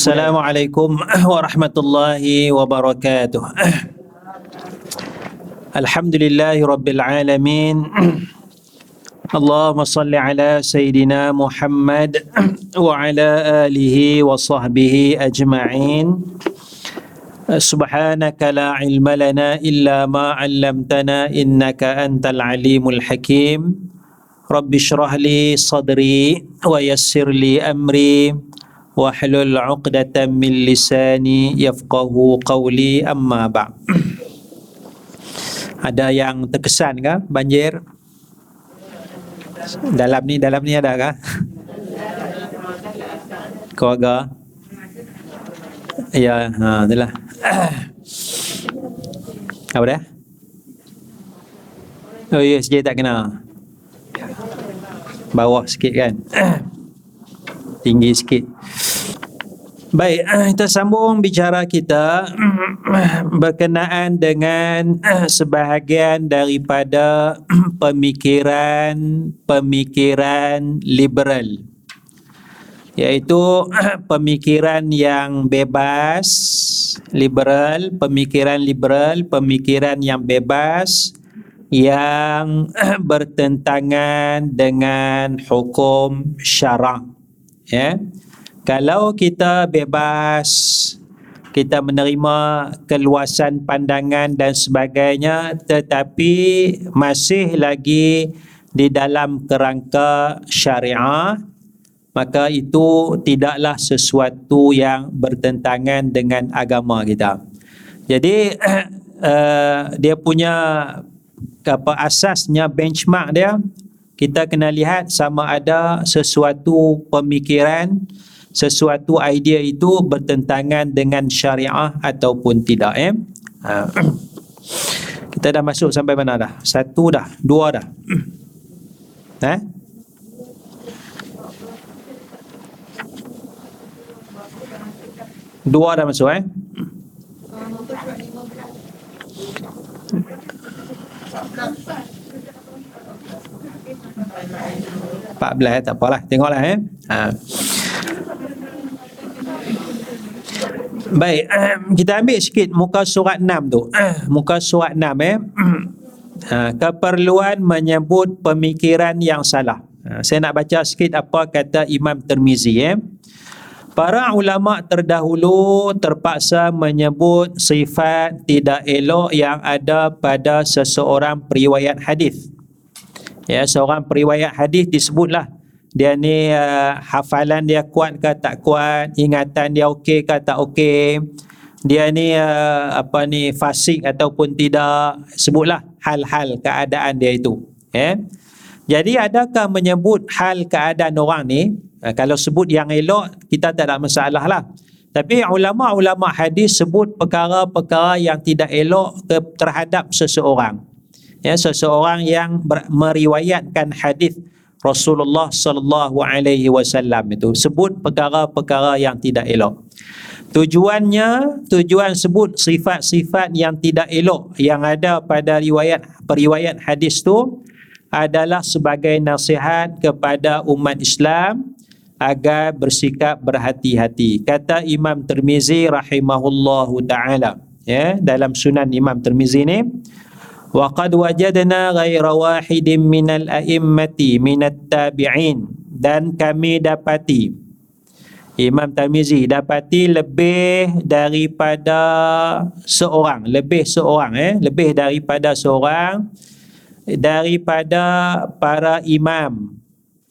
السلام عليكم ورحمة الله وبركاته. الحمد لله رب العالمين. اللهم صل على سيدنا محمد وعلى آله وصحبه أجمعين. سبحانك لا علم لنا إلا ما علمتنا إنك أنت العليم الحكيم. رب اشرح لي صدري ويسر لي أمري. Wahlul 'uqdatam min lisani yafqahu qawli amma ba' Ada yang terkesan ke banjir? Dalam ni dalam ni ada ke? Keluarga? Ya, ha, itulah. Apa dah? Oh ya, sikit tak kena. Bawah sikit kan? Tinggi sikit. Baik, kita sambung bicara kita berkenaan dengan eh, sebahagian daripada pemikiran-pemikiran liberal iaitu pemikiran yang bebas liberal, pemikiran liberal, pemikiran yang bebas yang bertentangan dengan hukum syarak ya. Yeah kalau kita bebas kita menerima keluasan pandangan dan sebagainya tetapi masih lagi di dalam kerangka syariah maka itu tidaklah sesuatu yang bertentangan dengan agama kita. Jadi uh, dia punya apa asasnya benchmark dia kita kena lihat sama ada sesuatu pemikiran sesuatu idea itu bertentangan dengan syariah ataupun tidak eh? Ha. kita dah masuk sampai mana dah? Satu dah dua dah? Eh? Dua dah masuk eh? Empat belas tak apalah Tengoklah eh? Ha. Baik, kita ambil sikit muka surat 6 tu. Muka surat 6 eh. Ha, keperluan menyebut pemikiran yang salah. Ha, saya nak baca sikit apa kata Imam Termizi eh. Para ulama terdahulu terpaksa menyebut sifat tidak elok yang ada pada seseorang periwayat hadis. Ya, seorang periwayat hadis disebutlah dia ni uh, hafalan dia kuat ke tak kuat? Ingatan dia okey ke tak okey? Dia ni uh, apa ni fasik ataupun tidak? Sebutlah hal-hal keadaan dia itu eh? jadi adakah menyebut hal keadaan orang ni? Uh, kalau sebut yang elok kita tak ada masalah lah. Tapi ulama-ulama hadis sebut perkara-perkara yang tidak elok ke, terhadap seseorang. Ya seseorang yang ber, meriwayatkan hadis Rasulullah sallallahu alaihi wasallam itu sebut perkara-perkara yang tidak elok. Tujuannya tujuan sebut sifat-sifat yang tidak elok yang ada pada riwayat periwayat hadis tu adalah sebagai nasihat kepada umat Islam agar bersikap berhati-hati. Kata Imam Tirmizi rahimahullahu taala ya dalam Sunan Imam Tirmizi ni وقد وجدنا غير واحد من الأئمة من التابعين dan kami dapati Imam Tamizi dapati lebih daripada seorang lebih seorang eh lebih daripada seorang daripada para imam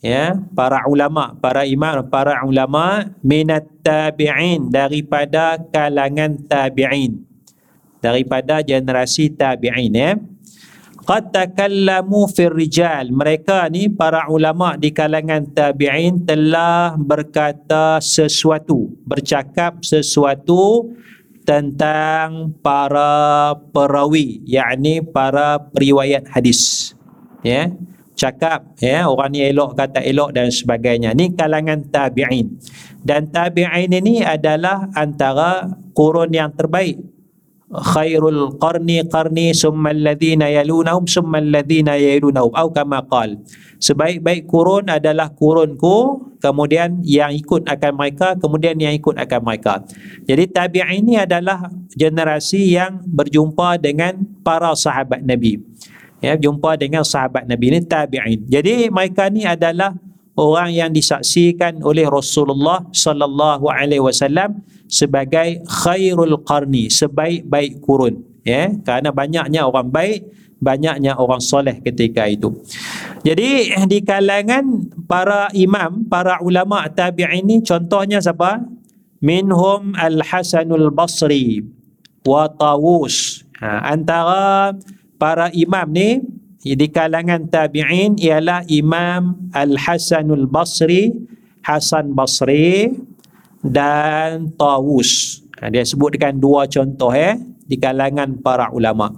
ya para ulama para imam para ulama minat tabi'in daripada kalangan tabi'in daripada generasi tabi'in ya. Qad takallamu fir rijal mereka ni para ulama di kalangan tabi'in telah berkata sesuatu bercakap sesuatu tentang para perawi yakni para periwayat hadis ya. Cakap ya orang ni elok kata elok dan sebagainya. Ni kalangan tabi'in. Dan tabi'in ini adalah antara kurun yang terbaik khairul qarni qarni summa alladhina yalunahum summa alladhina yalunahum atau kama qal sebaik-baik kurun adalah kurunku kemudian yang ikut akan mereka, kemudian yang ikut akan mereka. Jadi tabi'in ini adalah generasi yang berjumpa dengan para sahabat Nabi. Ya, jumpa dengan sahabat Nabi ini tabi'in. Jadi mereka ni adalah orang yang disaksikan oleh Rasulullah sallallahu alaihi wasallam sebagai khairul qarni, sebaik-baik kurun. Ya, kerana banyaknya orang baik, banyaknya orang soleh ketika itu. Jadi di kalangan para imam, para ulama tabi'in ini contohnya siapa? Minhum Al-Hasanul Basri wa Tawus. Ha, antara para imam ni di kalangan tabi'in ialah Imam Al-Hasanul Basri, Hasan Basri dan Tawus. Ha, dia sebutkan dua contoh eh di kalangan para ulama.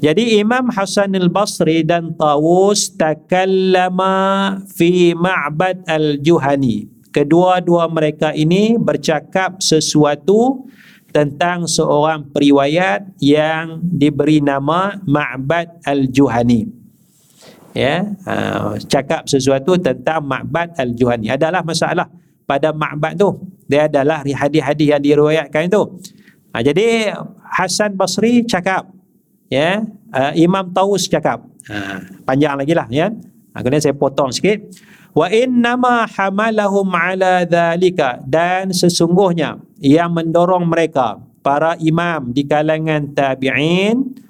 Jadi Imam Hasan al-Basri dan Tawus takallama fi Ma'bad al-Juhani. Kedua-dua mereka ini bercakap sesuatu tentang seorang periwayat yang diberi nama Ma'bad Al-Juhani. Ya, uh, cakap sesuatu tentang Ma'bad Al-Juhani. Adalah masalah pada Ma'bad tu. Dia adalah hadis-hadis yang diriwayatkan itu. Uh, jadi Hasan Basri cakap, ya, uh, Imam Taus cakap. Panjang lagi lah, ya. Kemudian saya potong sikit wa innama hamalahum ala dhalika dan sesungguhnya yang mendorong mereka para imam di kalangan tabi'in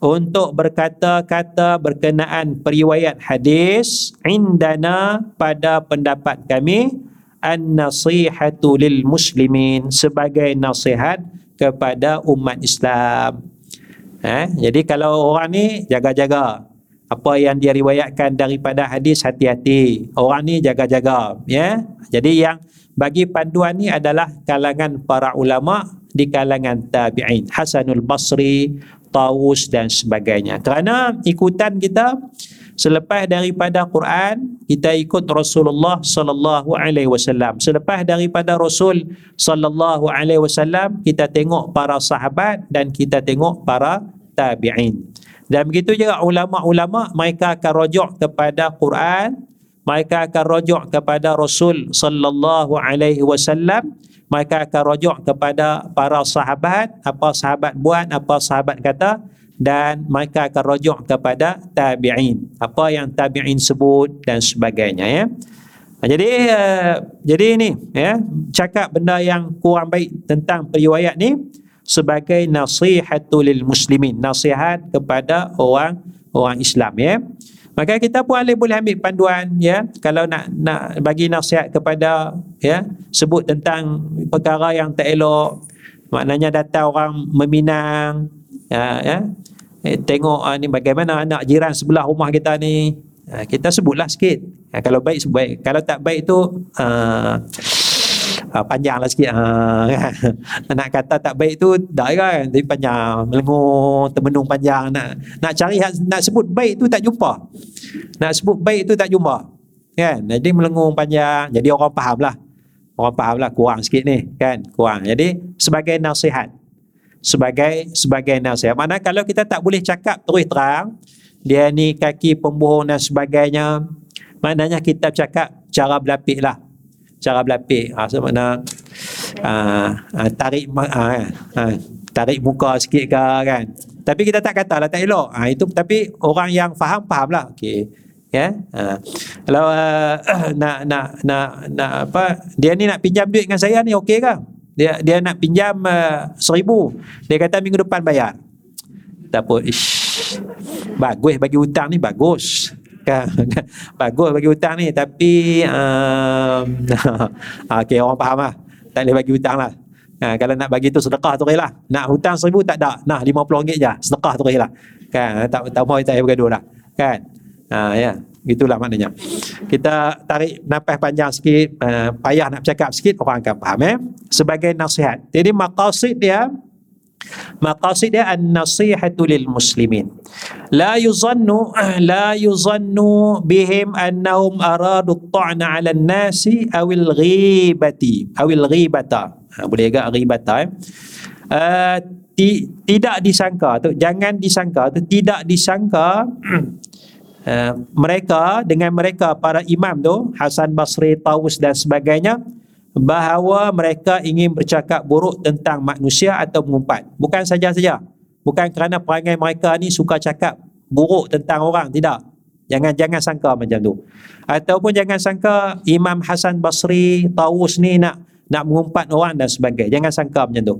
untuk berkata-kata berkenaan periwayat hadis indana pada pendapat kami an-nasihatu lil muslimin sebagai nasihat kepada umat Islam. Eh, jadi kalau orang ni jaga-jaga apa yang dia riwayatkan daripada hadis hati-hati. Orang ni jaga-jaga ya. Jadi yang bagi panduan ni adalah kalangan para ulama di kalangan tabi'in. Hasanul Basri Tawus dan sebagainya. Kerana ikutan kita selepas daripada Quran kita ikut Rasulullah sallallahu alaihi wasallam. Selepas daripada Rasul sallallahu alaihi wasallam kita tengok para sahabat dan kita tengok para tabi'in dan begitu juga ulama-ulama mereka akan rujuk kepada Quran, mereka akan rujuk kepada Rasul sallallahu alaihi wasallam, mereka akan rujuk kepada para sahabat, apa sahabat buat, apa sahabat kata dan mereka akan rujuk kepada tabi'in, apa yang tabi'in sebut dan sebagainya ya. Jadi uh, jadi ini ya, cakap benda yang kurang baik tentang periwayat ni sebagai nasihatul muslimin nasihat kepada orang orang Islam ya. Maka kita pun boleh boleh ambil panduan ya. Kalau nak nak bagi nasihat kepada ya sebut tentang perkara yang tak elok maknanya datang orang meminang ya ya. Eh, tengok ah, ni bagaimana anak jiran sebelah rumah kita ni. Ah, kita sebutlah sikit. Ya, kalau baik sebut baik. Kalau tak baik tu uh, uh, panjanglah sikit uh, kan? nak kata tak baik tu dah kan. Tapi panjang. Melengur termenung panjang. Nak nak cari nak sebut baik tu tak jumpa. Nak sebut baik tu tak jumpa. Kan? Jadi melengur panjang. Jadi orang faham lah. Orang faham lah kurang sikit ni kan? Kurang. Jadi sebagai nasihat. Sebagai sebagai nasihat. Mana kalau kita tak boleh cakap terus terang dia ni kaki pembohong dan sebagainya maknanya kita cakap cara berlapik lah cara berlapik ha, so mana ha, tarik ha, ha, tarik muka sikit ke kan? Tapi kita tak kata lah tak elok. Ha, itu tapi orang yang faham faham lah okey. Ya? Ha. kalau uh, nak nak nak nak apa dia ni nak pinjam duit dengan saya ni okey ke? Dia dia nak pinjam uh, seribu. Dia kata minggu depan bayar. Tak apa. Bagus bagi hutang ni bagus bagus bagi hutang ni. Tapi um, okey orang faham lah. Tak boleh bagi hutang lah. Ha, kalau nak bagi tu sedekah tu lah nak hutang seribu tak ada. Nah lima puluh ringgit je. Sedekah tu lah kan? Tak tak mau tak bergaduh lah. Kan? Ha, ya. Itulah maknanya. Kita tarik nafas panjang sikit, uh, payah nak cakap sikit, orang akan faham. Eh? Sebagai nasihat. Jadi maqasid dia, maqasid dia an-nasihatu lil muslimin la yuzannu la yuzannu bihim annahum aradu at-ta'na 'ala an-nasi aw al-ghibati aw al-ghibata ha, boleh agak ghibata eh. Uh, ti, tidak disangka tu jangan disangka tu tidak disangka uh, mereka dengan mereka para imam tu Hasan Basri, Taus dan sebagainya bahawa mereka ingin bercakap buruk tentang manusia atau mengumpat. Bukan saja-saja. Bukan kerana perangai mereka ni suka cakap buruk tentang orang, tidak. Jangan jangan sangka macam tu. Ataupun jangan sangka Imam Hasan Basri, Taus ni nak nak mengumpat orang dan sebagainya. Jangan sangka macam tu.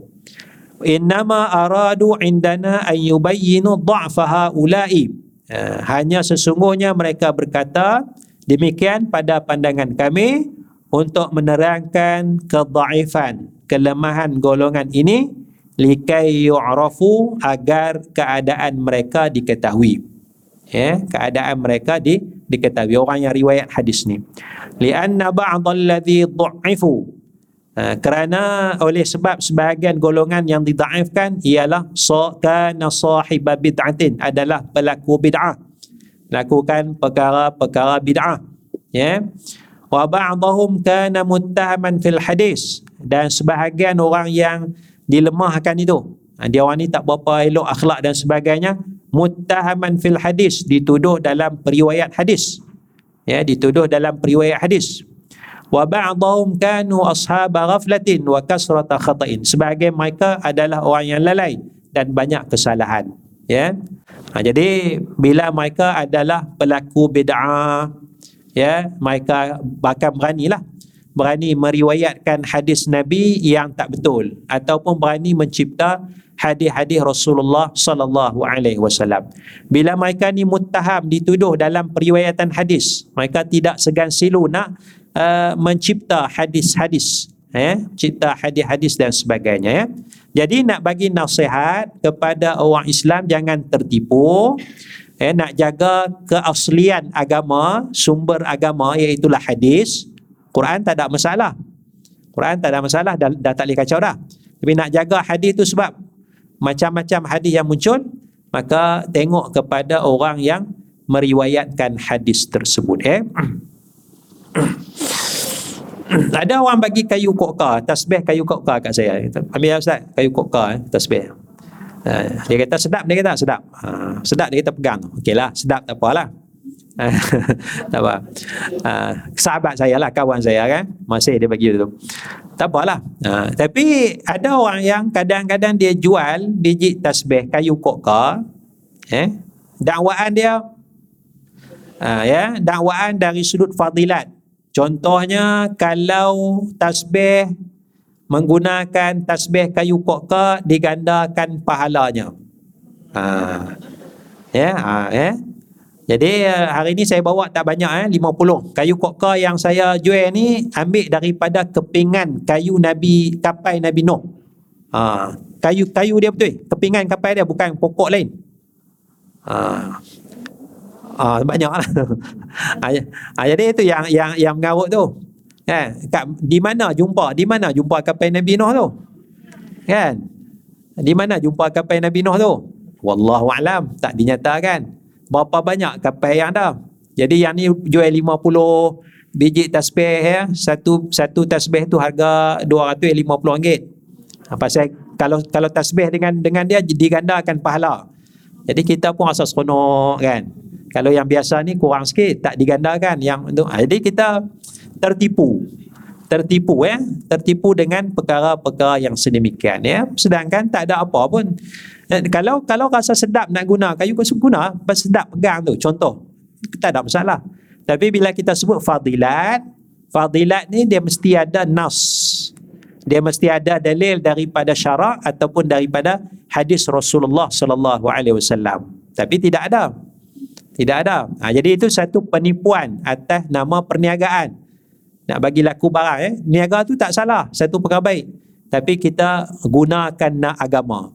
Innama aradu indana an yubayyinu dha'fa haula'i Ha, hanya sesungguhnya mereka berkata demikian pada pandangan kami untuk menerangkan kedaifan kelemahan golongan ini likai yu'rafu agar keadaan mereka diketahui. Ya keadaan mereka di, diketahui. Orang yang riwayat hadis ni. Lianna ladzi dhu'ifu Ha, kerana oleh sebab sebahagian golongan yang didaifkan ialah so kana sahiba bid'atin adalah pelaku bid'ah. Lakukan perkara-perkara bid'ah. Ya wa ba'dahum kana muttahaman fil hadis. Dan sebahagian orang yang dilemahkan itu ha, dia orang ni tak berapa elok akhlak dan sebagainya muttahaman fil hadis dituduh dalam periwayat hadis. Ya dituduh dalam periwayat hadis. Wa ba'dahum kanu ashab ghaflatin wa kasrata khata'in. Sebagai mereka adalah orang yang lalai dan banyak kesalahan. Ya. Ha, jadi bila mereka adalah pelaku bid'ah ya mereka bahkan beranilah berani meriwayatkan hadis nabi yang tak betul ataupun berani mencipta hadis-hadis Rasulullah sallallahu alaihi wasallam. Bila mereka ni muttaham dituduh dalam periwayatan hadis, mereka tidak segan silu nak uh, mencipta hadis-hadis ya cipta hadis-hadis dan sebagainya ya jadi nak bagi nasihat kepada orang Islam jangan tertipu ya nak jaga keaslian agama sumber agama iaitu hadis Quran tak ada masalah Quran tak ada masalah dah, dah tak boleh kacau dah tapi nak jaga hadis tu sebab macam-macam hadis yang muncul maka tengok kepada orang yang meriwayatkan hadis tersebut eh ada orang bagi kayu kokka, tasbih kayu kokka kat saya. Ambil Ustaz, kayu kokka eh, tasbih. Uh, dia kata sedap, dia kata sedap. Uh, sedap dia kata pegang. Okeylah, sedap tak apalah. tak apa. Uh, sahabat saya lah, kawan saya kan. Masih dia bagi tu. Tak apalah. Uh, tapi ada orang yang kadang-kadang dia jual biji tasbih kayu kokka. Eh, dakwaan dia uh, ya, dakwaan dari sudut fadilat Contohnya kalau tasbih menggunakan tasbih kayu kokka digandakan pahalanya. Ha. Ya, ha, ya. Jadi hari ini saya bawa tak banyak eh 50. Kayu kokka yang saya jual ni ambil daripada kepingan kayu Nabi kapai Nabi Nuh. Ha. Kayu kayu dia betul. Kepingan kapai dia bukan pokok lain. Ha. Ah banyaklah. ah, ah, jadi itu yang yang yang mengarut tu. Kan? Kat, di mana jumpa? Di mana jumpa kapal Nabi Nuh tu? Kan? Di mana jumpa kapal Nabi Nuh tu? Wallahu alam, tak dinyatakan. Berapa banyak kapal yang ada? Jadi yang ni jual 50 biji tasbih ya. Satu satu tasbih tu harga RM250. Apa saya kalau kalau tasbih dengan dengan dia digandakan pahala. Jadi kita pun rasa seronok kan. Kalau yang biasa ni kurang sikit tak digandakan yang untuk ah, jadi kita tertipu. Tertipu ya, tertipu dengan perkara-perkara yang sedemikian ya. Sedangkan tak ada apa pun. Eh, kalau kalau rasa sedap nak guna kayu kau guna, pas sedap pegang tu contoh. Tak ada masalah. Tapi bila kita sebut fadilat, fadilat ni dia mesti ada nas. Dia mesti ada dalil daripada syarak ataupun daripada hadis Rasulullah sallallahu alaihi wasallam. Tapi tidak ada. Tidak ada. Ha, jadi itu satu penipuan atas nama perniagaan. Nak bagi laku barang. Eh. Niaga tu tak salah. Satu perkara baik. Tapi kita gunakan nak agama.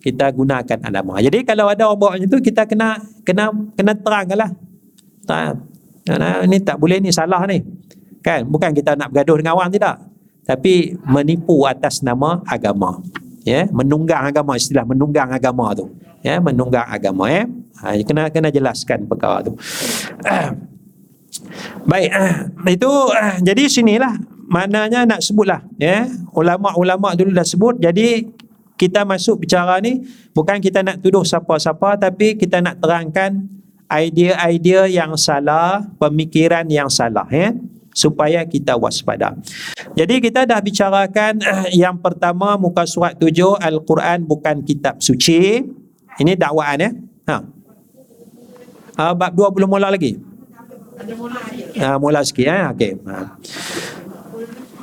Kita gunakan agama. Jadi kalau ada orang buat macam tu, kita kena kena kena terang lah. Tak, ini tak boleh ni salah ni. Kan? Bukan kita nak bergaduh dengan orang tidak. Tapi menipu atas nama agama. Ya, menunggang agama istilah menunggang agama tu ya menunggang agama ya kena kena jelaskan perkara tu baik itu jadi sinilah maknanya nak sebutlah ya ulama-ulama dulu dah sebut jadi kita masuk bicara ni bukan kita nak tuduh siapa-siapa tapi kita nak terangkan idea-idea yang salah, pemikiran yang salah ya supaya kita waspada. Jadi kita dah bicarakan yang pertama muka surat tujuh Al-Quran bukan kitab suci. Ini dakwaan ya. Ha. Uh, bab dua belum mula lagi. Mula uh, mula sikit eh. Okey. Ha.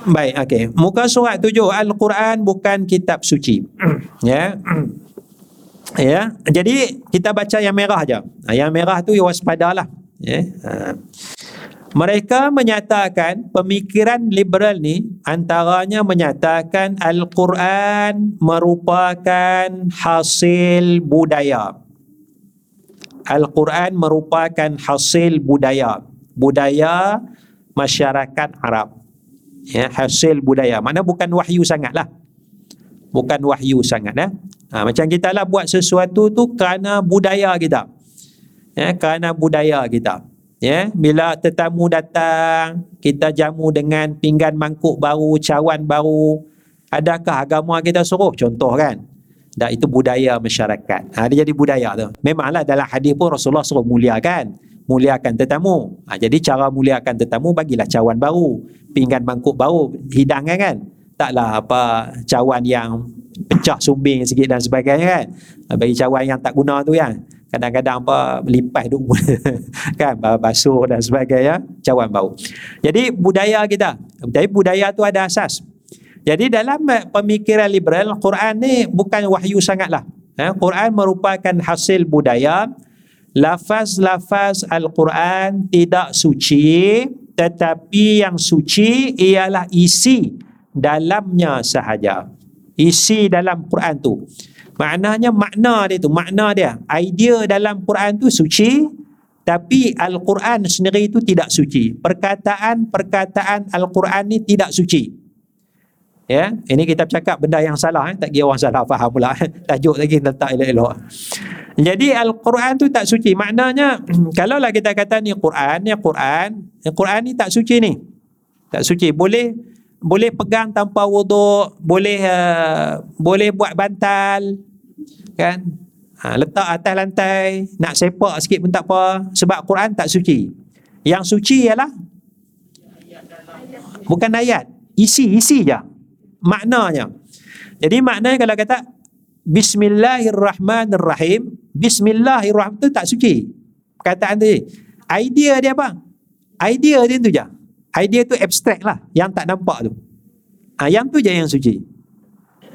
Baik, okey. Muka surat tujuh Al-Quran bukan kitab suci. ya. Ya, jadi kita baca yang merah aja. Yang merah tu waspadalah. Ya. Ha. Mereka menyatakan pemikiran liberal ni antaranya menyatakan Al-Quran merupakan hasil budaya. Al-Quran merupakan hasil budaya. Budaya masyarakat Arab. Ya, hasil budaya. Mana bukan wahyu sangatlah. Bukan wahyu sangat. Ya. Ha, macam kita lah buat sesuatu tu kerana budaya kita. Ya, kerana budaya kita. Ya, bila tetamu datang, kita jamu dengan pinggan mangkuk baru, cawan baru. Adakah agama kita suruh? Contoh kan? Dan itu budaya masyarakat. Ha, dia jadi budaya tu. Memanglah dalam hadis pun Rasulullah suruh muliakan. Muliakan tetamu. Ha, jadi cara muliakan tetamu, bagilah cawan baru. Pinggan mangkuk baru. Hidangkan kan? Taklah apa cawan yang pecah sumbing sikit dan sebagainya kan. Ha, bagi cawan yang tak guna tu kan kadang-kadang apa lipas duk kan basuh dan sebagainya cawan bau jadi budaya kita jadi budaya tu ada asas jadi dalam pemikiran liberal Quran ni bukan wahyu sangatlah. Eh, Quran merupakan hasil budaya. Lafaz-lafaz Al-Quran tidak suci tetapi yang suci ialah isi dalamnya sahaja. Isi dalam Quran tu. Maknanya makna dia tu, makna dia, idea dalam Quran tu suci, tapi Al-Quran sendiri itu tidak suci. Perkataan-perkataan Al-Quran ni tidak suci. Ya, ini kita cakap benda yang salah, eh? tak kira orang salah faham pula. Eh? Tajuk lagi letak elok-elok. Jadi Al-Quran tu tak suci. Maknanya, kalau lah kita kata ni Quran, ni Quran, ni Quran ni tak suci ni. Tak suci. Boleh boleh pegang tanpa wuduk, boleh uh, boleh buat bantal, kan ha, letak atas lantai nak sepak sikit pun tak apa sebab Quran tak suci yang suci ialah bukan ayat isi isi je maknanya. Jadi maknanya kalau kata Bismillahirrahmanirrahim Bismillahirrahmanirrahim tu tak suci. Perkataan tu idea dia apa? Idea dia tu je. Idea tu abstrak lah yang tak nampak tu. Ha, yang tu je yang suci.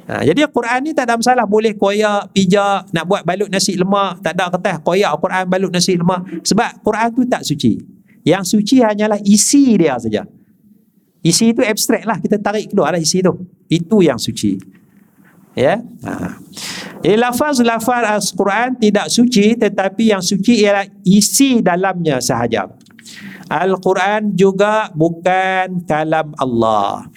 Ha, jadi Quran ni tak ada masalah. Boleh koyak, pijak, nak buat balut nasi lemak, tak ada kata koyak Quran balut nasi lemak. Sebab Quran tu tak suci. Yang suci hanyalah isi dia saja. Isi itu abstrak lah kita tarik keluar lah isi tu. Itu yang suci. Ya. Ha. Eh, lafaz-lafaz Al-Quran tidak suci tetapi yang suci ialah isi dalamnya sahaja. Al-Quran juga bukan kalam Allah.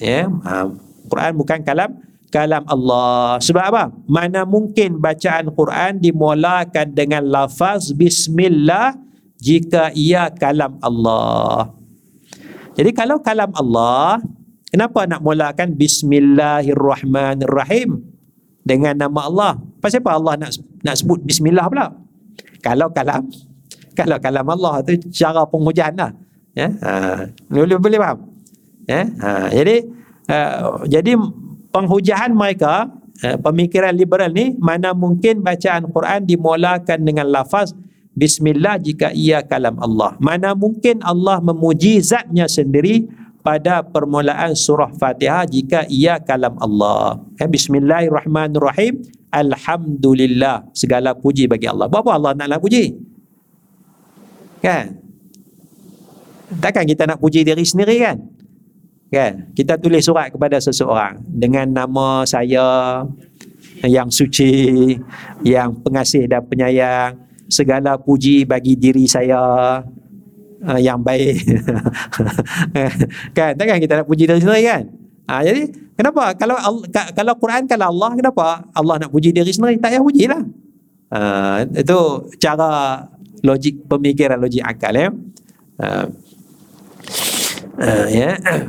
Ya. Ha. Quran bukan kalam kalam Allah. Sebab apa? Mana mungkin bacaan Quran dimulakan dengan lafaz bismillah jika ia kalam Allah. Jadi kalau kalam Allah, kenapa nak mulakan bismillahirrahmanirrahim dengan nama Allah? Pasal apa Allah nak nak sebut bismillah pula? Kalau kalam kalau kalam Allah tu cara penghujaan lah. Ya? Ha, boleh, boleh faham? Ya? Ha, jadi Uh, jadi penghujahan mereka uh, pemikiran liberal ni mana mungkin bacaan Quran dimulakan dengan lafaz bismillah jika ia kalam Allah. Mana mungkin Allah memuji zatnya sendiri pada permulaan surah Fatihah jika ia kalam Allah. Ya, bismillahirrahmanirrahim. Alhamdulillah. Segala puji bagi Allah. Apa Allah naklah puji? Kan? Takkan kita nak puji diri sendiri kan? Kan? Kita tulis surat kepada seseorang dengan nama saya yang suci yang pengasih dan penyayang segala puji bagi diri saya uh, yang baik. Kan? Takkan kita nak puji diri sendiri kan? Ha, jadi kenapa? Kalau kalau Quran kalau Allah kenapa? Allah nak puji diri sendiri? Tak payah pujilah uh, itu cara logik pemikiran logik akal ya. Uh, uh, ya. yeah.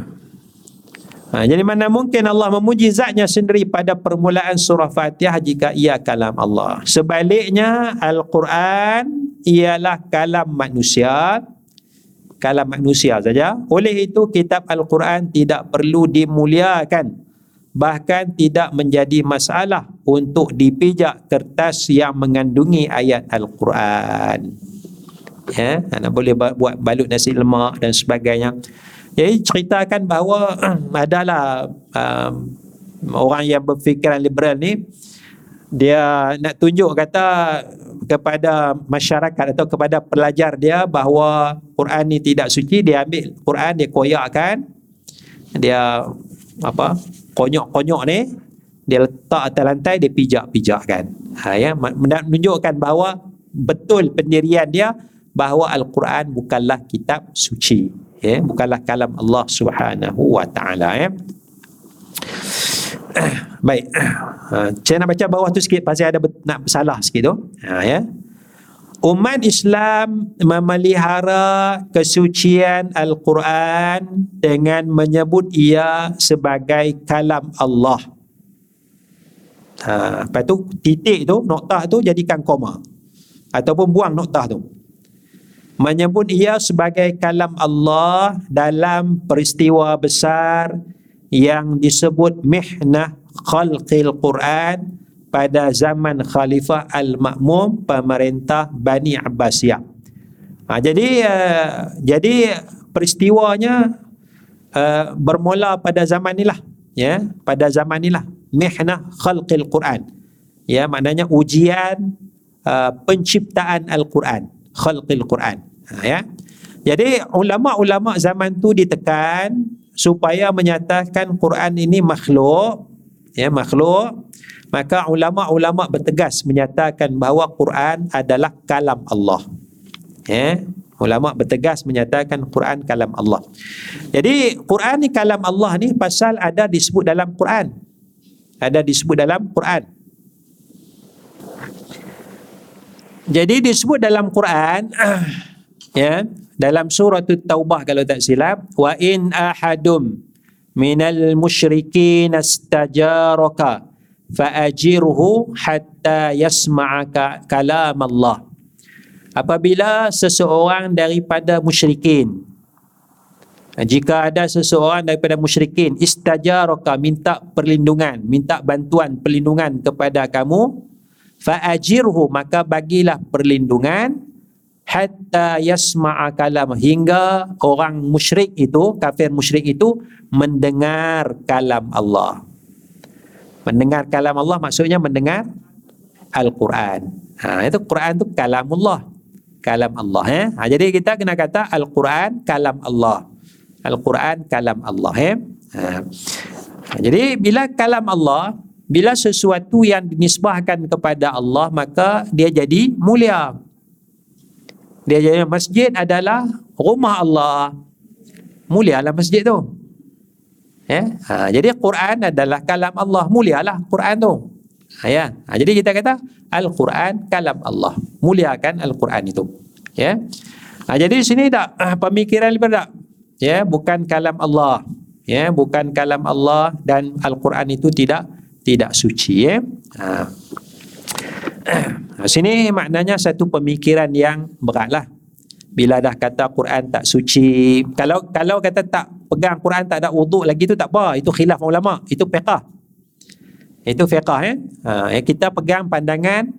Ha, jadi mana mungkin Allah memuji zatnya sendiri pada permulaan surah Fatihah jika ia kalam Allah. Sebaliknya Al-Quran ialah kalam manusia. Kalam manusia saja. Oleh itu kitab al-Quran tidak perlu dimuliakan. Bahkan tidak menjadi masalah untuk dipijak kertas yang mengandungi ayat al-Quran. Ya anak boleh buat balut nasi lemak dan sebagainya jadi ceritakan bahawa adalah um, orang yang berfikiran liberal ni dia nak tunjuk kata kepada masyarakat atau kepada pelajar dia bahawa Quran ni tidak suci dia ambil Quran dia koyakkan dia apa konyok-konyok ni dia letak atas lantai dia pijak-pijakkan. Ha, ya menunjukkan bahawa betul pendirian dia bahawa Al-Quran bukanlah kitab suci ya bukanlah kalam Allah Subhanahu wa taala ya Baik. Ha, saya nak baca bawah tu sikit pasal ada nak salah sikit tu. Ha, ya. Umat Islam memelihara kesucian Al-Quran dengan menyebut ia sebagai kalam Allah. Ha, lepas tu titik tu, noktah tu jadikan koma. Ataupun buang noktah tu. Menyebut ia sebagai kalam Allah dalam peristiwa besar yang disebut mihnah khalqil Quran pada zaman Khalifah Al-Ma'mum pemerintah Bani Abbasiyah. Ha, jadi uh, jadi peristiwanya uh, bermula pada zaman inilah ya pada zaman inilah mihnah khalqil Quran. Ya maknanya ujian uh, penciptaan Al-Quran, khalqil Quran. Ha, ya. Jadi ulama-ulama zaman tu ditekan supaya menyatakan Quran ini makhluk ya makhluk. Maka ulama-ulama bertegas menyatakan bahawa Quran adalah kalam Allah. Ya ulama bertegas menyatakan Quran kalam Allah. Jadi Quran ni kalam Allah ni pasal ada disebut dalam Quran. Ada disebut dalam Quran. Jadi disebut dalam Quran ya dalam surah taubah kalau tak silap wa in ahadum minal musyrikin astajaraka faajirhu hatta yasma'aka kalam Allah apabila seseorang daripada musyrikin jika ada seseorang daripada musyrikin istajaraka minta perlindungan minta bantuan perlindungan kepada kamu faajirhu maka bagilah perlindungan hatta yasma'a kalam. Hingga orang musyrik itu kafir musyrik itu mendengar kalam Allah. Mendengar kalam Allah maksudnya mendengar Al-Quran. Ha, itu Quran itu kalamullah. Kalam Allah eh? ha, jadi kita kena kata Al-Quran kalam Allah. Al-Quran kalam Allah ha. Ha, jadi bila kalam Allah bila sesuatu yang dinisbahkan kepada Allah maka dia jadi mulia dia jadi masjid adalah rumah Allah. Mulialah masjid tu. Ya. Ha, jadi Quran adalah kalam Allah. Mulialah Quran tu. Ha, ya. Ha, jadi kita kata Al-Quran kalam Allah. Muliakan Al-Quran itu. Ya. Ha, jadi di sini tak ha, pemikiran lebih tak. Ya, bukan kalam Allah. Ya, bukan kalam Allah dan Al-Quran itu tidak tidak suci ya. Ha. Sini maknanya satu pemikiran yang beratlah. Bila dah kata Quran tak suci, kalau kalau kata tak pegang Quran tak ada wuduk lagi tu tak apa, itu khilaf ulama, itu fiqh. Itu fiqh eh. Ha, kita pegang pandangan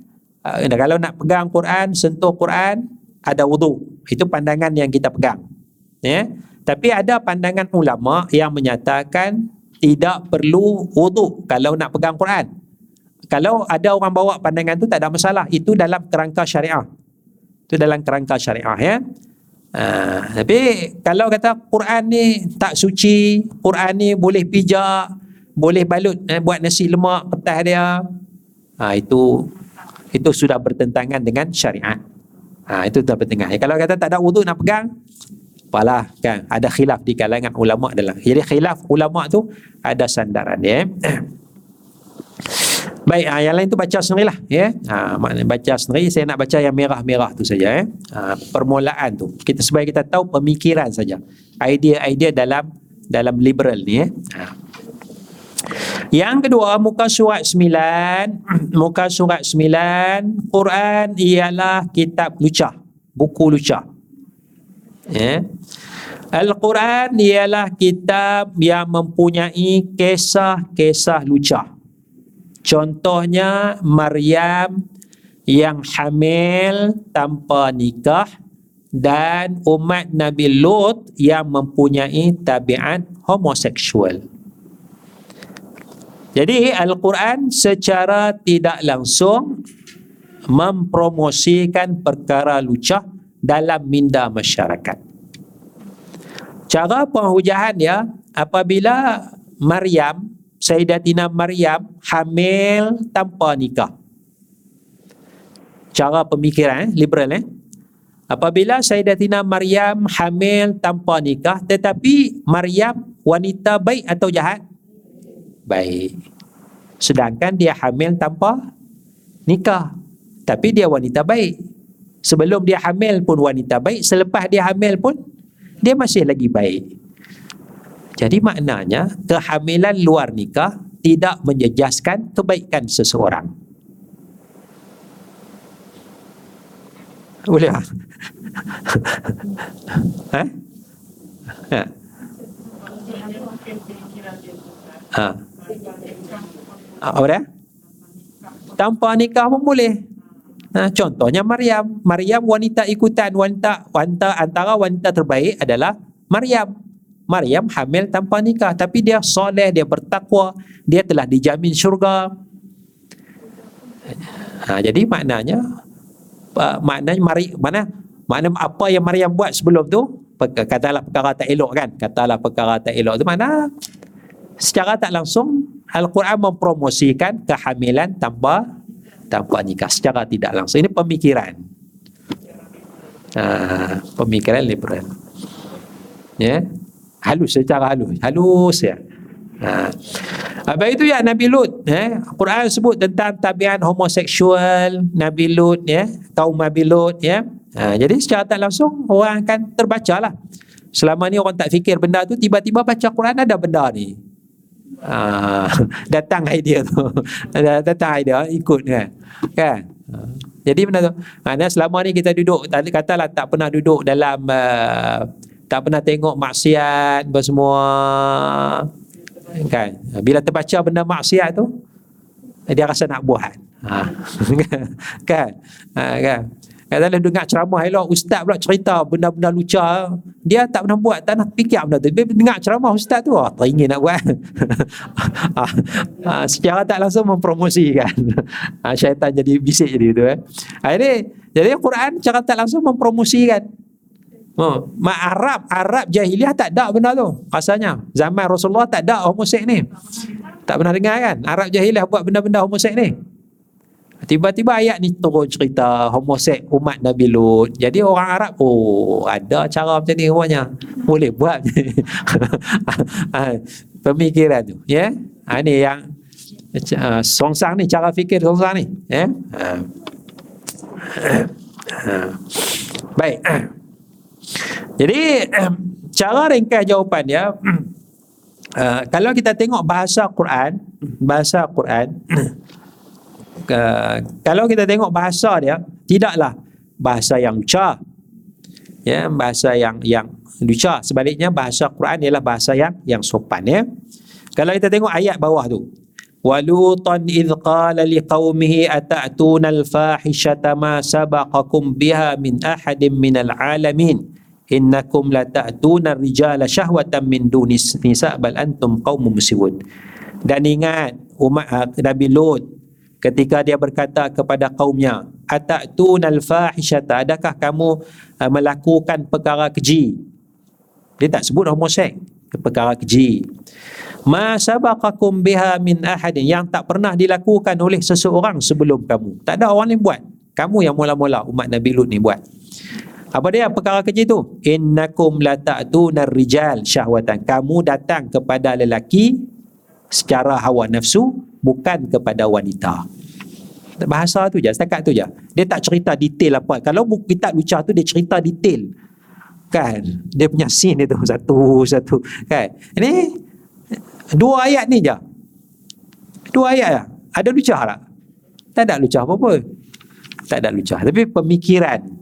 uh, kalau nak pegang Quran, sentuh Quran ada wuduk. Itu pandangan yang kita pegang. Ya. Tapi ada pandangan ulama yang menyatakan tidak perlu wuduk kalau nak pegang Quran kalau ada orang bawa pandangan tu tak ada masalah. Itu dalam kerangka syariah. Itu dalam kerangka syariah ya. Uh, tapi kalau kata Quran ni tak suci Quran ni boleh pijak boleh balut eh, buat nasi lemak petas dia uh, itu itu sudah bertentangan dengan syariat. Uh, itu sudah bertentangan. Kalau kata tak ada wuduk nak pegang apalah kan? Ada khilaf di kalangan ulama dalam jadi khilaf ulama tu ada sandaran ya Baik, ha, yang lain tu baca sendirilah ya. Ha, maknanya baca sendiri saya nak baca yang merah-merah tu saja ya. Ha, permulaan tu. Kita supaya kita tahu pemikiran saja. Idea-idea dalam dalam liberal ni ya. Ha. Yang kedua muka surat 9 muka surat 9 Quran ialah kitab lucah buku lucah ya Al-Quran ialah kitab yang mempunyai kisah-kisah lucah contohnya Maryam yang hamil tanpa nikah dan umat Nabi Lut yang mempunyai tabiat homoseksual. Jadi Al-Quran secara tidak langsung mempromosikan perkara lucah dalam minda masyarakat. Cara penghujahan ya, apabila Maryam, Sayyidatina Maryam hamil tanpa nikah. Cara pemikiran eh, liberal eh. Apabila Sayyidatina Maryam hamil tanpa nikah tetapi Maryam wanita baik atau jahat? baik. Sedangkan dia hamil tanpa nikah. Tapi dia wanita baik. Sebelum dia hamil pun wanita baik. Selepas dia hamil pun dia masih lagi baik. Jadi maknanya kehamilan luar nikah tidak menjejaskan kebaikan seseorang. Boleh tak? ha? Ha? Ha? Apa dia? Tanpa nikah pun boleh. Ha, contohnya Maryam. Maryam wanita ikutan. Wanita, wanita antara wanita terbaik adalah Maryam. Maryam hamil tanpa nikah. Tapi dia soleh, dia bertakwa. Dia telah dijamin syurga. Ha, jadi maknanya, uh, maknanya Mari, mana makna apa yang Maryam buat sebelum tu katalah perkara tak elok kan katalah perkara tak elok tu mana secara tak langsung Al-Quran mempromosikan kehamilan tanpa tanpa nikah secara tidak langsung. Ini pemikiran. Ha, pemikiran liberal. Ya. Halus secara halus. Halus ya. Ha. Apa itu ya Nabi Lut ya. Quran sebut tentang tabiat homoseksual Nabi Lut ya, kaum Nabi Lut ya. Ha, jadi secara tak langsung orang akan terbacalah. Selama ni orang tak fikir benda tu tiba-tiba baca Quran ada benda ni. Ah, datang idea tu datang idea ikut kan kan jadi benda tu mana selama ni kita duduk katalah tak pernah duduk dalam uh, tak pernah tengok maksiat bersemua kan? Bila terbaca benda maksiat tu dia rasa nak buat. Ha. kan? Ha, kan? Katalah dengar ceramah elok ustaz pula cerita benda-benda luca dia tak pernah buat tak nak fikir benda tu. Dia dengar ceramah ustaz tu oh, teringin nak buat. Ah, secara tak langsung mempromosikan ah, syaitan jadi bisik jadi tu eh. Ini, jadi Quran secara tak langsung mempromosikan Oh, mak Arab, Arab jahiliah tak ada benda tu. Rasanya zaman Rasulullah tak ada homoseks ni. Tak pernah dengar kan? Arab jahiliah buat benda-benda homoseks ni. Tiba-tiba ayat ni turun cerita homosek umat Nabi Lut. Jadi orang Arab, oh ada cara macam ni rupanya. Boleh buat. Pemikiran tu. Ya? Yeah? Ha, ini yang uh, songsang ni, cara fikir songsang ni. Ya? Yeah? Baik. Jadi, cara ringkas jawapan dia, uh, kalau kita tengok bahasa Quran, bahasa Quran, uh, kalau kita tengok bahasa dia tidaklah bahasa yang lucah ya bahasa yang yang lucah. Sebaliknya bahasa Quran ialah bahasa yang yang sopan ya. Kalau kita tengok ayat bawah tu walutan idh qala liqaumihi ata'tuna al-fahishata ma sabaqakum biha min ahadin minal alamin innakum lata'tuna ar-rijala syahwatan min dunis nisa bal antum qaumun musibun. Dan ingat umat uh, Nabi Lut ketika dia berkata kepada kaumnya atatun fahishata adakah kamu uh, melakukan perkara keji? Dia tak sebut homoseks perkara keji. Ma sabaqakum biha min ahadin yang tak pernah dilakukan oleh seseorang sebelum kamu. Tak ada orang lain buat. Kamu yang mula-mula umat Nabi Lut ni buat apa dia? Perkara keji tu? Innakum la ta'tunar rijal syahwatan. Kamu datang kepada lelaki secara hawa nafsu bukan kepada wanita. Bahasa tu je setakat tu je. Dia tak cerita detail apa. Kalau buku kitab lucah tu dia cerita detail. Kan? Dia punya scene itu satu satu. Kan? Ini dua ayat ni je. Dua ayat lah. Ada lucah tak? Tak ada lucah apa-apa. Tak ada lucah. Tapi pemikiran.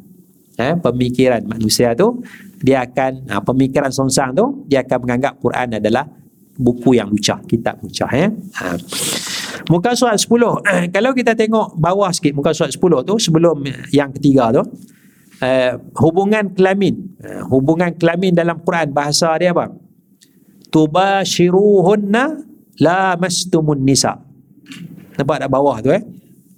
Eh, pemikiran manusia tu, dia akan, ha, pemikiran songsang tu, dia akan menganggap Quran adalah buku yang lucah. Kitab lucah. Eh. Ha. Muka surat 10. Kalau kita tengok bawah sikit muka surat 10 tu, sebelum yang ketiga tu, uh, hubungan kelamin. Uh, hubungan kelamin dalam Quran, bahasa dia apa? Tubashiruhunna la mastumun nisa. Nampak tak bawah tu eh?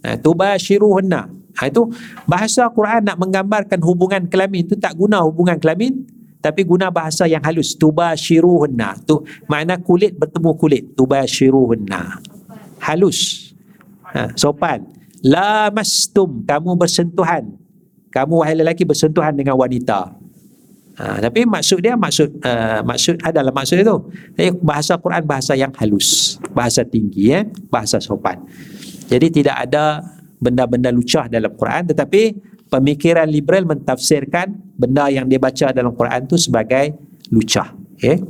Ha, tubashiruhunna. Ha, itu bahasa Quran nak menggambarkan hubungan kelamin. Tu tak guna hubungan kelamin tapi guna bahasa yang halus. Tubashiruhunna. Tu makna kulit bertemu kulit. Tubashiruhunna. Halus. Ha, sopan. La mastum kamu bersentuhan. Kamu wahai lelaki bersentuhan dengan wanita. Ha, tapi maksud dia maksud uh, maksud adalah maksud itu bahasa Quran bahasa yang halus. Bahasa tinggi eh. Bahasa sopan. Jadi tidak ada benda-benda lucah dalam Quran tetapi pemikiran liberal mentafsirkan benda yang dia baca dalam Quran itu sebagai lucah. Okay?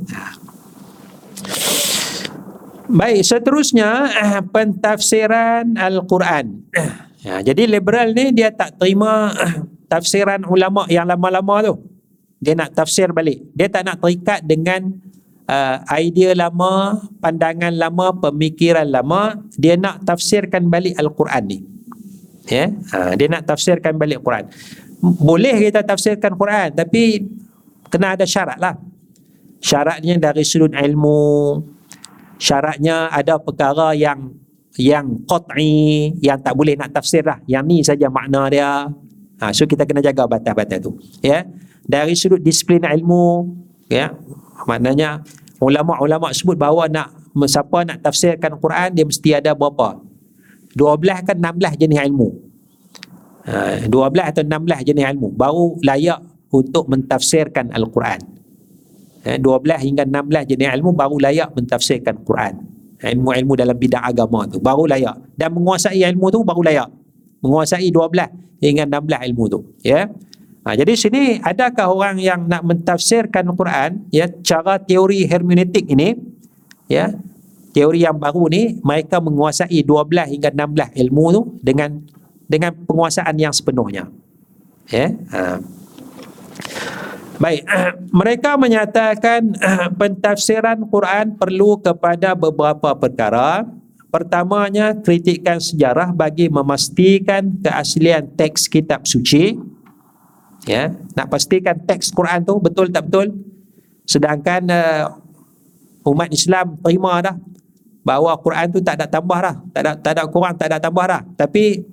Baik, seterusnya pentafsiran Al-Quran. Ya, jadi liberal ni dia tak terima tafsiran ulama yang lama-lama tu. Dia nak tafsir balik. Dia tak nak terikat dengan uh, idea lama, pandangan lama, pemikiran lama, dia nak tafsirkan balik Al-Quran ni. Ya, yeah? uh, dia nak tafsirkan balik Quran. Boleh kita tafsirkan Quran, tapi kena ada syarat lah. Syaratnya dari sudut ilmu, syaratnya ada perkara yang yang qat'i, yang tak boleh nak tafsir lah. Yang ni saja makna dia. Ha, so kita kena jaga batas-batas tu. Ya, yeah? dari sudut disiplin ilmu, ya, yeah? maknanya ulama-ulama sebut bahawa nak siapa nak tafsirkan Quran dia mesti ada berapa 12 kan 16 jenis ilmu. Ha, 12 atau 16 jenis ilmu. Baru layak untuk mentafsirkan Al-Quran. Ha, 12 hingga 16 jenis ilmu baru layak mentafsirkan Quran. Ha, ilmu-ilmu dalam bidang agama tu baru layak. Dan menguasai ilmu tu baru layak. Menguasai 12 hingga 16 ilmu tu ya. Ha, jadi sini adakah orang yang nak mentafsirkan Al-Quran ya cara teori hermeneutik ini ya teori yang baru ni mereka menguasai 12 hingga 16 ilmu tu dengan dengan penguasaan yang sepenuhnya. Ya. Ha. Baik, mereka menyatakan pentafsiran Quran perlu kepada beberapa perkara. Pertamanya kritikan sejarah bagi memastikan keaslian teks kitab suci ya nak pastikan teks Quran tu betul tak betul sedangkan uh, umat Islam terima dah bahawa Quran tu tak ada tambah dah tak ada tak ada kurang tak ada tambah dah tapi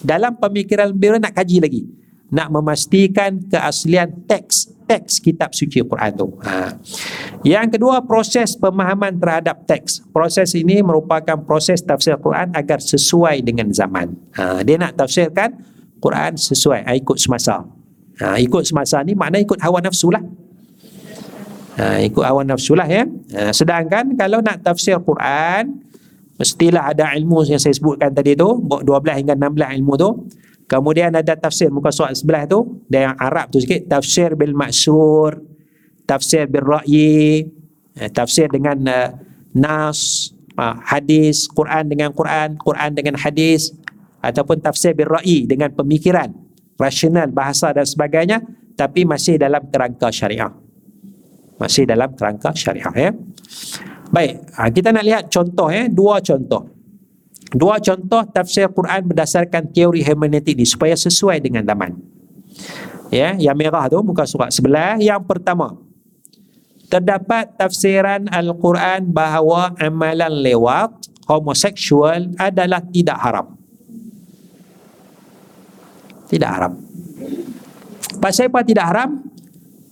dalam pemikiran beliau nak kaji lagi nak memastikan keaslian teks teks kitab suci Quran tu. Ha. Yang kedua proses pemahaman terhadap teks. Proses ini merupakan proses tafsir Quran agar sesuai dengan zaman. Ha. Dia nak tafsirkan Quran sesuai ha, ikut semasa. Ha, ikut semasa ni makna ikut hawa nafsu lah. Ha, ikut hawa nafsu lah ya. Ha, sedangkan kalau nak tafsir Quran, mestilah ada ilmu yang saya sebutkan tadi tu, 12 hingga 16 ilmu tu. Kemudian ada tafsir muka surat sebelah tu, dan yang Arab tu sikit, tafsir bil maksur, tafsir bil ra'yi, ha, tafsir dengan uh, nas, uh, hadis, Quran dengan Quran, Quran dengan hadis, ataupun tafsir bil ra'yi dengan pemikiran rasional bahasa dan sebagainya tapi masih dalam kerangka syariah masih dalam kerangka syariah ya. Baik ha, kita nak lihat contoh ya. Dua contoh. Dua contoh tafsir Quran berdasarkan teori hermeneutik ini supaya sesuai dengan zaman. Ya yang merah tu muka surat sebelah yang pertama. Terdapat tafsiran Al-Quran bahawa amalan lewat homoseksual adalah tidak haram. Tidak haram. Pasal apa tidak haram?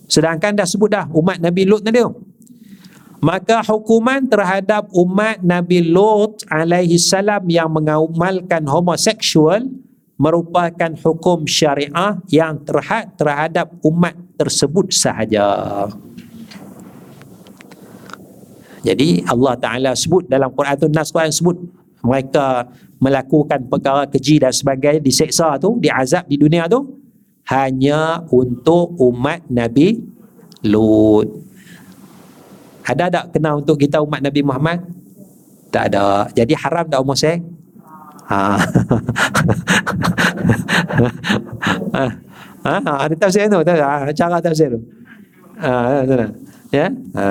Sedangkan dah sebut dah umat Nabi Lut tadi. Maka hukuman terhadap umat Nabi Lut alaihi salam yang mengamalkan homoseksual merupakan hukum syariah yang terhad terhadap umat tersebut sahaja. Jadi Allah Taala sebut dalam Quran tu nas Quran sebut mereka melakukan perkara keji dan sebagainya diseksa tu diazab di dunia tu hanya untuk umat Nabi Lut ada tak kena untuk kita umat Nabi Muhammad Tak ada. Jadi haram tak homoseks? Ha. ha. Ha, ada tafsir tu, ha, cara tafsir tu. Ha, ya. Ha.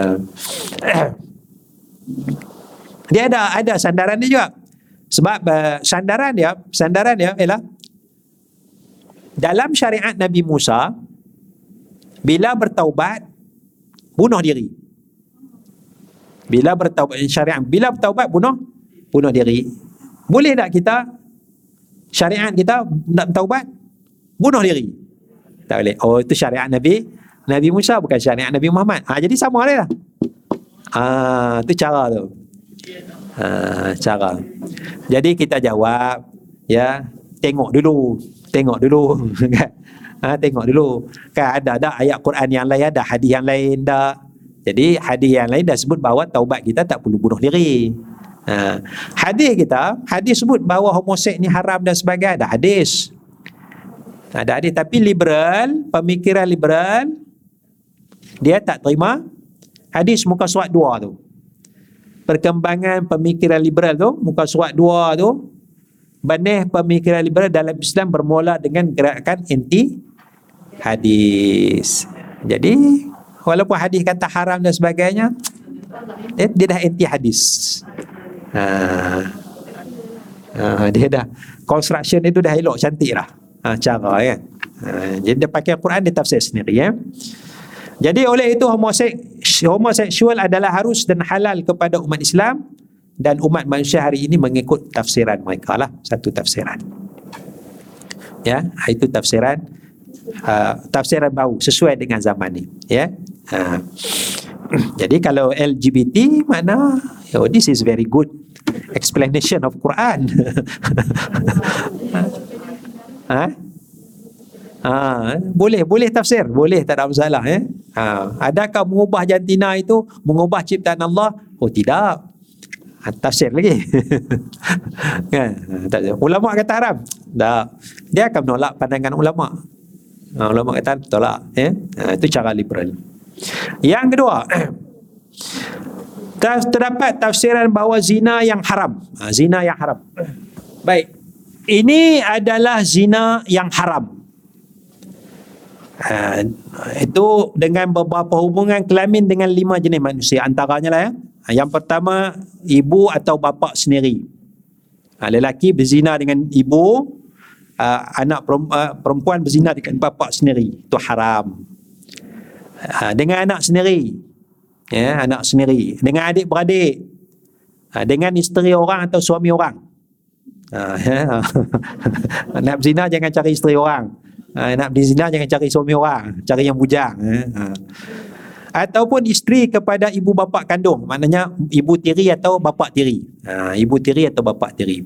Dia ada ada sandaran dia juga. Sebab uh, sandaran dia, sandaran dia ialah dalam syariat Nabi Musa bila bertaubat bunuh diri. Bila bertaubat syariat bila bertaubat bunuh bunuh diri. Boleh tak kita syariat kita nak bertaubat bunuh diri? Tak boleh. Oh itu syariat Nabi Nabi Musa bukan syariat Nabi Muhammad. Ha jadi sama dia lah. Ah, tu cara tu. Ha, cara. Jadi kita jawab, ya, tengok dulu, tengok dulu, kan? Ha, tengok dulu. Kan ada ada ayat Quran yang lain, ada hadis yang lain dah. Jadi hadis yang lain dah sebut bahawa taubat kita tak perlu bunuh diri. Ha, hadis kita, hadis sebut bahawa homoseks ni haram dan sebagainya, ada hadis. Ada hadis tapi liberal, pemikiran liberal dia tak terima hadis muka surat 2 tu perkembangan pemikiran liberal tu muka surat 2 tu benih pemikiran liberal dalam Islam bermula dengan gerakan anti hadis. Jadi walaupun hadis kata haram dan sebagainya dia, dia dah anti hadis. Ha. Ha, dia dah construction itu dah elok cantik lah. Ha, cara kan ha, jadi dia pakai Quran dia tafsir sendiri ya. Jadi oleh itu homoseks, homoseksual adalah harus dan halal kepada umat Islam dan umat manusia hari ini mengikut tafsiran mereka lah satu tafsiran. Ya, itu tafsiran uh, tafsiran baru sesuai dengan zaman ini. Ya. Uh, jadi kalau LGBT mana oh, this is very good explanation of Quran. ha? Ha, boleh, boleh tafsir. Boleh, tak ada masalah. Eh? Ha, adakah mengubah jantina itu mengubah ciptaan Allah? Oh, tidak. Tafsir lagi. kan? tak, ulama kata haram? Tak. Dia akan menolak pandangan ulama. Ha, ulama kata tolak. Eh? Ha, itu cara liberal. Yang kedua, terdapat tafsiran bahawa zina yang haram. Ha, zina yang haram. Baik. Ini adalah zina yang haram. Ha, itu dengan beberapa hubungan kelamin dengan lima jenis manusia antaranya lah ya. Ha, yang pertama ibu atau bapa sendiri. Ha, lelaki berzina dengan ibu, uh, anak perempuan berzina dengan bapa sendiri. Itu haram. Ha, dengan anak sendiri. Ya, anak sendiri. Dengan adik beradik. Ha, dengan isteri orang atau suami orang. Ha, ya. Nak berzina jangan cari isteri orang ha, nak berzina jangan cari suami orang cari yang bujang eh. Ataupun isteri kepada ibu bapa kandung. Maknanya ibu tiri atau bapa tiri. Ha, ibu tiri atau bapa tiri.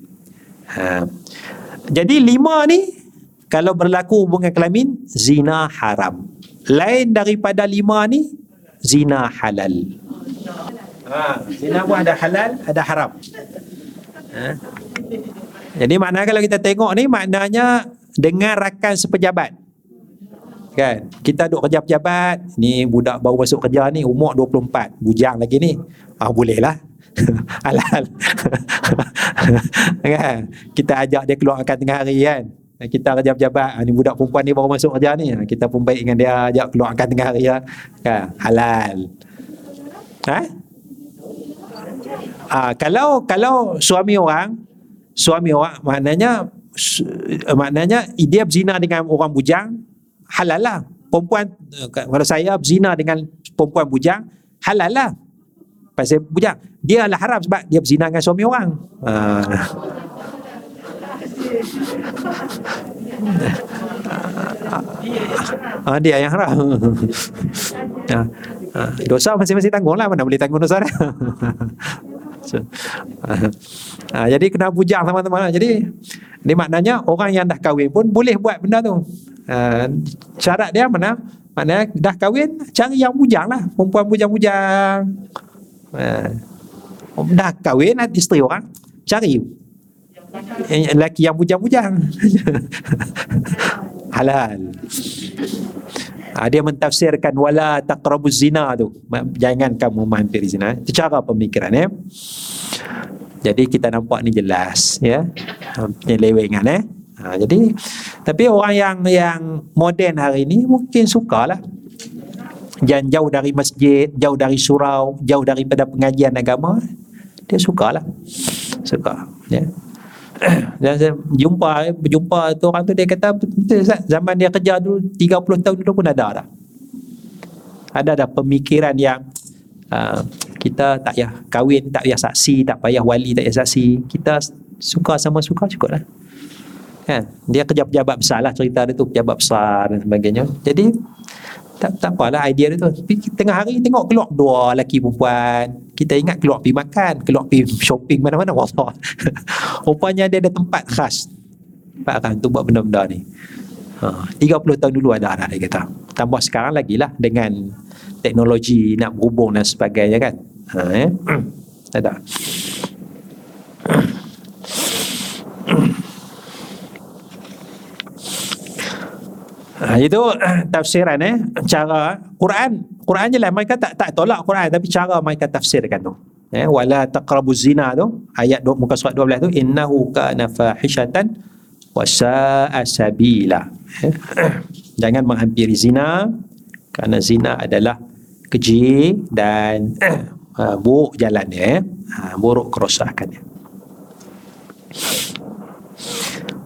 Ha. jadi lima ni kalau berlaku hubungan kelamin zina haram. Lain daripada lima ni zina halal. Ha, zina pun ada halal ada haram. Ha. jadi maknanya kalau kita tengok ni maknanya dengan rakan sepejabat kan? Kita duk kerja pejabat ni budak baru masuk kerja ni umur 24 bujang lagi ni. Ah boleh lah halal kan? Kita ajak dia keluar makan tengah hari kan? Kita kerja pejabat. Ah, ni budak perempuan ni baru masuk kerja ni. Ah, kita pun baik dengan dia ajak keluar makan tengah hari kan? Halal. Ha? Ah, kalau kalau suami orang suami orang maknanya maknanya dia berzina dengan orang bujang halal lah perempuan eh, kalau saya berzina dengan perempuan bujang halal lah pasal bujang dia lah haram sebab dia berzina dengan suami orang ha. ha, dia yang haram ha. Ha. dosa masing-masing tanggung lah mana boleh tanggung dosa dia ha, jadi kena bujang sama-sama lah. jadi ini maknanya orang yang dah kahwin pun boleh buat benda tu. Uh, syarat dia mana? Maknanya dah kahwin, cari yang bujang lah. Perempuan bujang-bujang. Uh, dah kahwin, isteri orang, cari. Lelaki yang bujang-bujang. Halal. Ha, dia mentafsirkan wala taqrabuz zina tu. Jangan kamu mampir zina. Itu cara pemikiran ya. Jadi kita nampak ni jelas ya. Ha, penyelewengan eh. Ha, jadi tapi orang yang yang moden hari ni mungkin sukalah. Jangan jauh dari masjid, jauh dari surau, jauh daripada pengajian agama, dia sukalah. Suka. Ya. Dan saya jumpa berjumpa tu orang tu dia kata zaman dia kerja dulu 30 tahun dulu pun ada dah. Ada ada pemikiran yang uh, kita tak payah kahwin, tak payah saksi, tak payah wali, tak payah saksi. Kita suka sama suka cukup lah. Kan? Dia kerja pejabat besar lah cerita dia tu, pejabat besar dan sebagainya. Jadi, tak, tak apalah idea dia tu. Tapi tengah hari tengok keluar dua lelaki perempuan. Kita ingat keluar pergi makan, keluar pergi shopping mana-mana. Wallah. Rupanya dia ada tempat khas. Tempat kan tu buat benda-benda ni. Ha, 30 tahun dulu ada ada dia kata. Tambah sekarang lagi lah dengan teknologi nak berhubung dan sebagainya kan. Ha, ya? Ada. Ha, itu tafsiran eh. Cara Quran. Quran je lah. Mereka tak tak tolak Quran tapi cara mereka tafsirkan tu. Eh wala taqrabu zina tu ayat 2 muka surat 12 tu innahu kana fahishatan wa sa'a sabila. Eh? jangan menghampiri zina kerana zina adalah keji dan uh, buruk jalannya uh, buruk kerosakannya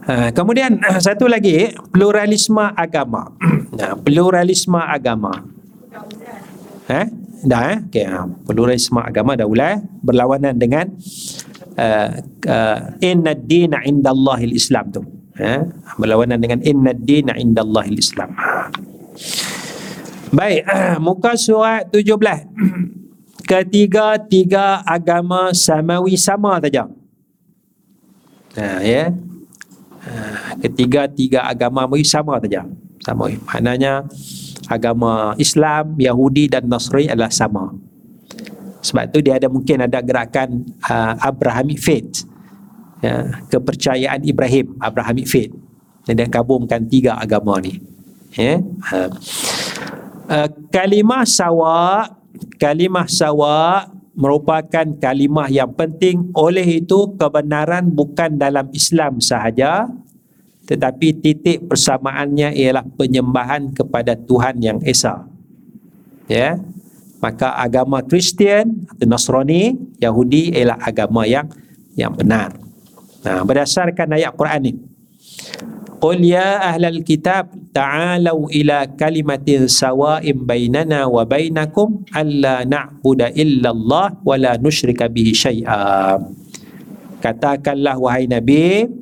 uh, kemudian uh, satu lagi pluralisme agama. Uh, pluralisme agama. Eh? Dah eh? Okay, uh, pluralisme agama dah ulai berlawanan dengan uh, uh, inna ad-dina indallahil islam tu. Eh? Berlawanan dengan inna ad-dina indallahil islam Baik, muka surat 17. Ketiga-tiga agama samawi sama saja. Ha, ya. Ketiga-tiga agama samawi sama saja. Sama. Maknanya agama Islam, Yahudi dan Nasrani adalah sama. Sebab tu dia ada mungkin ada gerakan uh, Abrahamic faith. Ya, kepercayaan Ibrahim, Abrahamic faith. Dan dia gabungkan tiga agama ni. Ya. Uh, kalimah sawa kalimah sawa merupakan kalimah yang penting. Oleh itu kebenaran bukan dalam Islam sahaja tetapi titik persamaannya ialah penyembahan kepada Tuhan yang Esa. Ya. Maka agama Kristian atau Nasrani Yahudi ialah agama yang yang benar. Nah berdasarkan ayat Quran ini Qul ya ahlal kitab ta'alu ila kalimatin sawa'in bainana wa bainakum alla na'budu illa Allah wa la nusyrika bihi syai'a. Katakanlah wahai Nabi,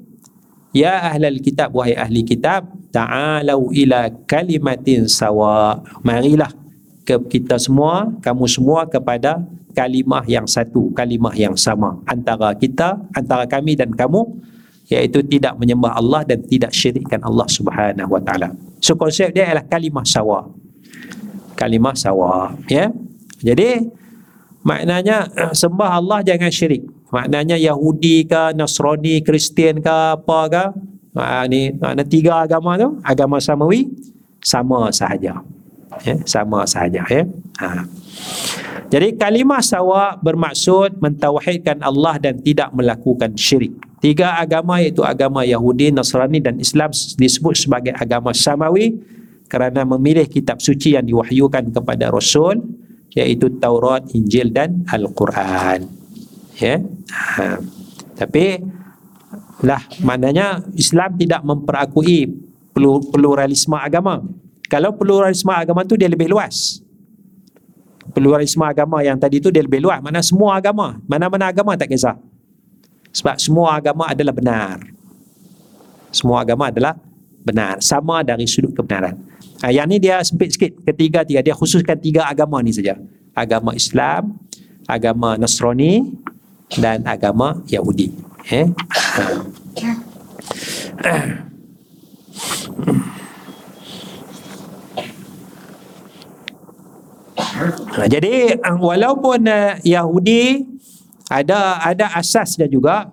ya ahlal kitab wahai ahli kitab, ta'alu ila kalimatin sawa. Marilah ke kita semua, kamu semua kepada kalimah yang satu, kalimah yang sama antara kita, antara kami dan kamu iaitu tidak menyembah Allah dan tidak syirikkan Allah Subhanahu wa taala. So konsep dia adalah kalimah sawa. Kalimah sawa, ya. Jadi maknanya sembah Allah jangan syirik. Maknanya Yahudi ke, Nasrani, Kristian ke apa ke, ha, ni makna tiga agama tu, agama samawi sama sahaja. Ya, sama sahaja ya. Ha. Jadi kalimah sawa bermaksud mentauhidkan Allah dan tidak melakukan syirik. Tiga agama iaitu agama Yahudi, Nasrani dan Islam disebut sebagai agama samawi kerana memilih kitab suci yang diwahyukan kepada Rasul iaitu Taurat, Injil dan Al-Quran. Ya. Ha. Tapi lah maknanya Islam tidak memperakui pluralisme agama. Kalau pluralisme agama tu dia lebih luas pluralisme agama yang tadi tu dia lebih luas. Mana semua agama? Mana-mana agama tak kisah. Sebab semua agama adalah benar. Semua agama adalah benar. Sama dari sudut kebenaran. Ha, yang ni dia sempit sikit. Ketiga tiga. Dia khususkan tiga agama ni saja. Agama Islam agama Nasrani dan agama Yahudi. Eh? Ha, Ha, jadi ah, walaupun uh, Yahudi ada ada asas dia juga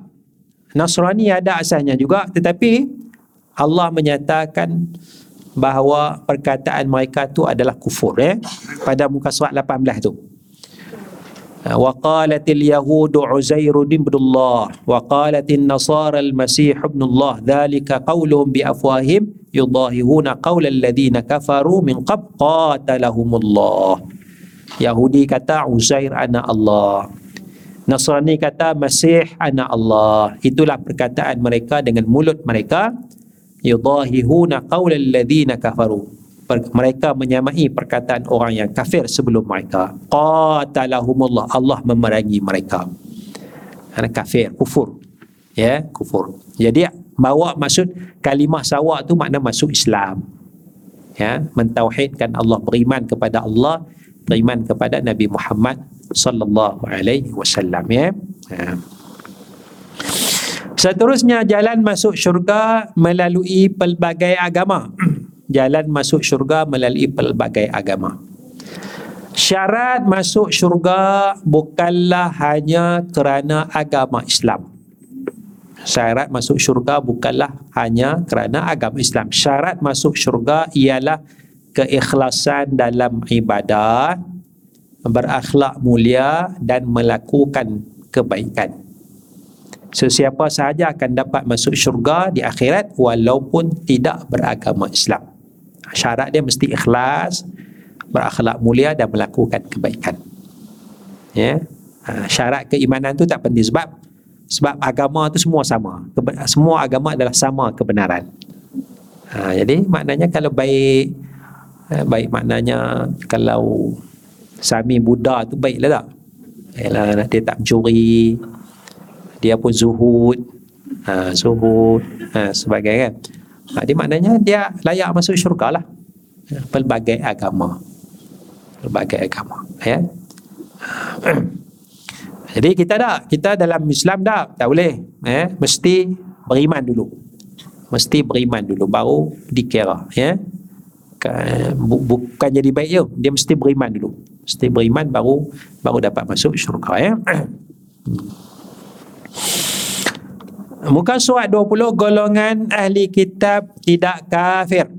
Nasrani ada asasnya juga tetapi Allah menyatakan bahawa perkataan mereka tu adalah kufur eh pada muka surat 18 tu. Ha, wa qalatil yahud uzair ibn Allah wa qalatin nasar al masih ibn Allah dhalika qawluhum bi afwahim yudahihuna qawla alladhina kafaru min qab qatalahum Allah Yahudi kata Uzair anak Allah. Nasrani kata Masih anak Allah. Itulah perkataan mereka dengan mulut mereka. Yudahihuna qawla alladhina kafaru. Mereka menyamai perkataan orang yang kafir sebelum mereka. Qatalahumullah. Allah memerangi mereka. Kerana kafir kufur. Ya kufur. Jadi bawa maksud kalimah sawak tu makna masuk Islam. Ya mentauhidkan Allah beriman kepada Allah beriman kepada Nabi Muhammad sallallahu alaihi wasallam ya, ya. Seterusnya jalan masuk syurga melalui pelbagai agama. jalan masuk syurga melalui pelbagai agama. Syarat masuk syurga bukanlah hanya kerana agama Islam. Syarat masuk syurga bukanlah hanya kerana agama Islam. Syarat masuk syurga ialah keikhlasan dalam ibadat, berakhlak mulia dan melakukan kebaikan. Sesiapa sahaja akan dapat masuk syurga di akhirat walaupun tidak beragama Islam. Syarat dia mesti ikhlas, berakhlak mulia dan melakukan kebaikan. Ya. Ha, syarat keimanan tu tak penting sebab sebab agama tu semua sama. Semua agama adalah sama kebenaran. Ha, jadi maknanya kalau baik eh, baik maknanya kalau Sami Buddha tu baiklah tak? Yalah, dia tak mencuri, dia pun zuhud. Ha, zuhud. Ha, sebagai kan. Ha, dia maknanya dia layak masuk syurga lah. Ha, pelbagai agama. Pelbagai agama ya. Jadi kita tak kita dalam Islam tak tak boleh ya. Mesti beriman dulu. Mesti beriman dulu baru dikira ya bukan jadi baik je dia mesti beriman dulu mesti beriman baru baru dapat masuk syurga ya Muka surat 20 golongan ahli kitab tidak kafir.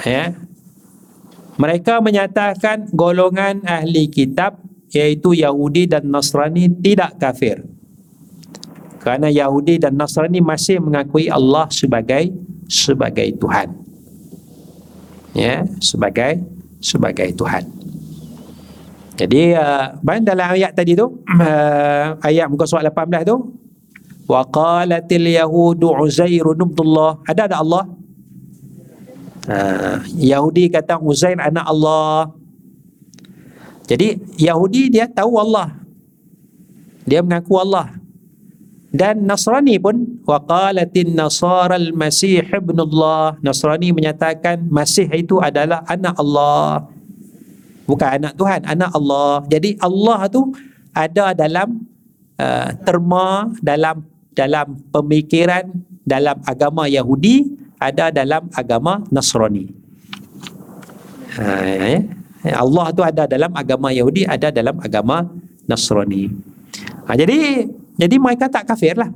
Ya. Mereka menyatakan golongan ahli kitab iaitu Yahudi dan Nasrani tidak kafir. Kerana Yahudi dan Nasrani masih mengakui Allah sebagai sebagai Tuhan. Ya, sebagai sebagai Tuhan. Jadi uh, dalam ayat tadi tu uh, ayat muka surat 18 tu wa qalatil yahudu uzair ibn Allah ada ada Allah? Uh, Yahudi kata Uzair anak Allah. Jadi Yahudi dia tahu Allah. Dia mengaku Allah. Dan Nasrani pun wa qalatin nasara al-masih ibn Allah Nasrani menyatakan Masih itu adalah anak Allah bukan anak Tuhan anak Allah jadi Allah tu ada dalam uh, terma dalam dalam pemikiran dalam agama Yahudi ada dalam agama Nasrani. Ha, ya. Allah tu ada dalam agama Yahudi ada dalam agama Nasrani. Ha, jadi jadi mereka tak kafir lah.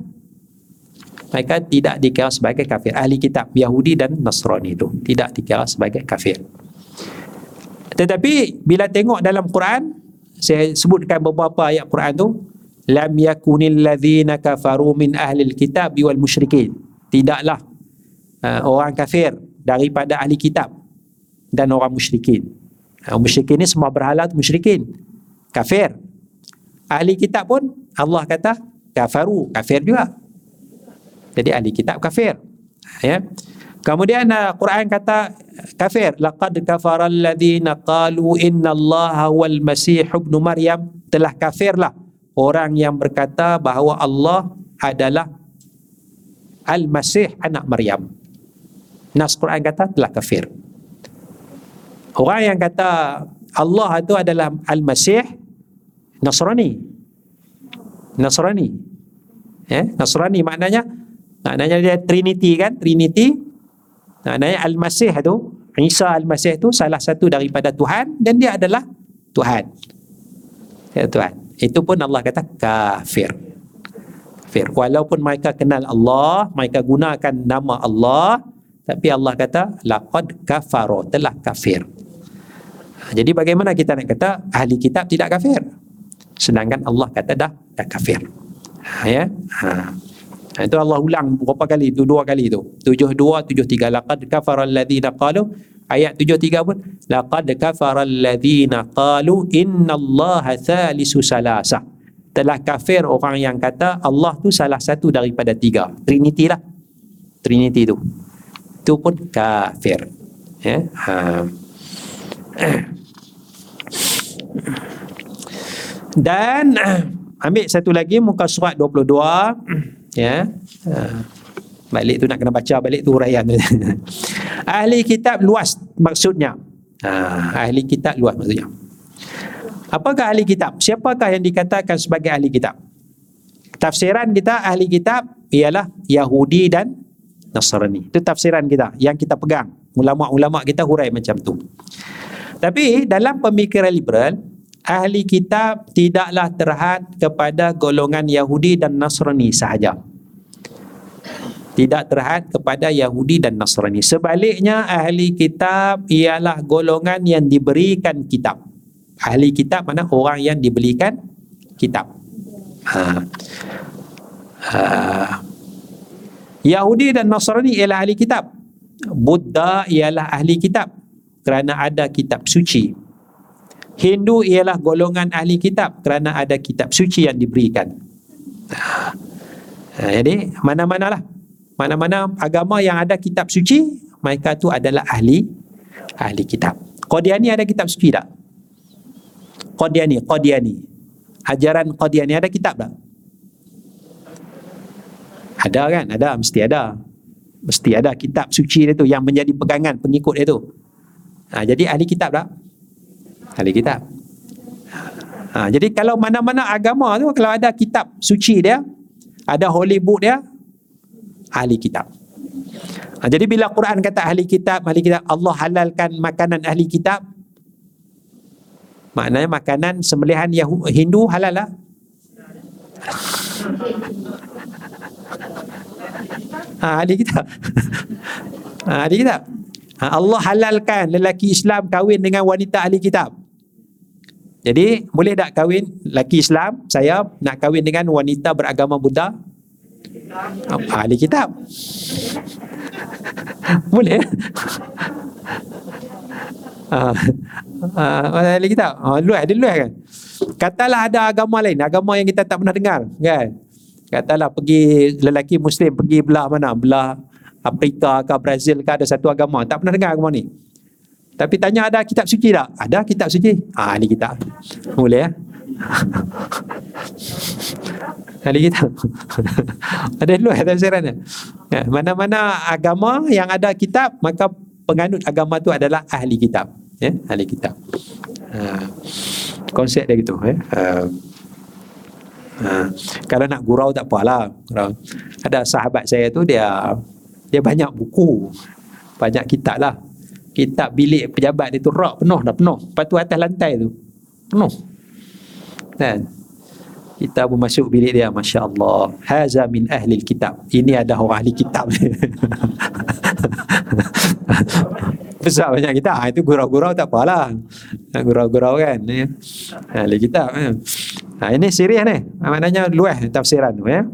Mereka tidak dikira sebagai kafir. Ahli kitab Yahudi dan Nasrani itu tidak dikira sebagai kafir. Tetapi bila tengok dalam Quran, saya sebutkan beberapa ayat Quran tu, lam yakunil ladzina kafaru min ahli kitab wal musyrikin tidaklah uh, orang kafir daripada ahli kitab dan orang musyrikin uh, musyrikin ni semua berhala tu musyrikin kafir ahli kitab pun Allah kata kafaru kafir juga jadi ahli kitab kafir ya kemudian uh, Quran kata kafir laqad kafara alladhina qalu inna allaha wal masih ibn maryam telah kafirlah orang yang berkata bahawa Allah adalah Al-Masih anak Maryam. Nas Quran kata telah kafir. Orang yang kata Allah itu adalah Al-Masih Nasrani. Nasrani. Ya, Nasrani maknanya maknanya dia Trinity kan? Trinity. Maknanya Al-Masih itu Isa Al-Masih itu salah satu daripada Tuhan dan dia adalah Tuhan. Ya, Tuhan itu pun Allah kata kafir kafir walaupun mereka kenal Allah mereka gunakan nama Allah tapi Allah kata laqad kafaro telah kafir jadi bagaimana kita nak kata ahli kitab tidak kafir? Sedangkan Allah kata dah dah kafir. Ha, ya. Ha. Ha. Itu Allah ulang berapa kali? Itu dua kali tu. Tujuh dua, tujuh tiga. Laqad kafara alladhina qalu. Ayat tujuh tiga pun. Laqad kafara alladhina qalu inna allaha thalisu salasah. Telah kafir orang yang kata Allah tu salah satu daripada tiga. Trinity lah. Trinity tu. Itu pun kafir. Ya. Ha. Dan ambil satu lagi muka surat 22 ya. Balik tu nak kena baca balik tu huraian tu. ahli kitab luas maksudnya. Ha, ahli kitab luas maksudnya. Apakah ahli kitab? Siapakah yang dikatakan sebagai ahli kitab? Tafsiran kita ahli kitab ialah Yahudi dan Nasrani. Itu tafsiran kita yang kita pegang. Ulama-ulama kita hurai macam tu. Tapi dalam pemikiran liberal, ahli kitab tidaklah terhad kepada golongan Yahudi dan Nasrani sahaja. Tidak terhad kepada Yahudi dan Nasrani. Sebaliknya, ahli kitab ialah golongan yang diberikan kitab. Ahli kitab mana orang yang diberikan kitab. Ha. Ha. Yahudi dan Nasrani ialah ahli kitab. Buddha ialah ahli kitab kerana ada kitab suci. Hindu ialah golongan ahli kitab kerana ada kitab suci yang diberikan. Ha, jadi mana-manalah. Mana-mana agama yang ada kitab suci, mereka tu adalah ahli ahli kitab. Qadiani ada kitab suci tak? Qadiani, Qadiani. Ajaran Qadiani ada kitab tak? Ada kan? Ada, mesti ada. Mesti ada kitab suci dia tu yang menjadi pegangan pengikut dia tu. Ha, jadi ahli kitab tak? Ahli kitab. Ha, jadi kalau mana-mana agama tu kalau ada kitab suci dia, ada holy book dia, ahli kitab. Ha, jadi bila Quran kata ahli kitab, ahli kitab, Allah halalkan makanan ahli kitab, maknanya makanan sembelihan Yahudi, Hindu halal lah. Ha, ahli kitab. Ha, ahli kitab. Ha, Allah halalkan lelaki Islam kahwin dengan wanita ahli kitab. Jadi, boleh tak kahwin lelaki Islam, saya nak kahwin dengan wanita beragama Buddha? Ahli kitab. boleh? Ah, uh, ahli kitab. Ah, luas, dia luas kan? Katalah ada agama lain, agama yang kita tak pernah dengar, kan? Katalah pergi lelaki Muslim pergi belah mana? Belah Afrika ke Brazil ke ada satu agama tak pernah dengar agama ni tapi tanya ada kitab suci tak? ada kitab suci ah ni kitab boleh ya Kali kita ada dulu ya tafsirannya. Ya, mana-mana agama yang ada kitab maka penganut agama tu adalah ahli kitab. Ya, ahli kitab. Ha, konsep dia gitu. Ya. Ha, ha, kalau nak gurau tak apalah. Gurau. Ada sahabat saya tu dia dia banyak buku banyak kitab lah kitab bilik pejabat dia tu rak penuh dah penuh. Lepas tu atas lantai tu penuh. Kan? Kita pun masuk bilik dia Masya Allah Haza min ahli kitab. Ini ada orang ahli kitab Besar banyak kita ha, Itu gurau-gurau tak apalah. Gurau-gurau kan ya. Ahli kitab ya. ha, Ini serius ni. Maknanya luas tafsiran tu ya.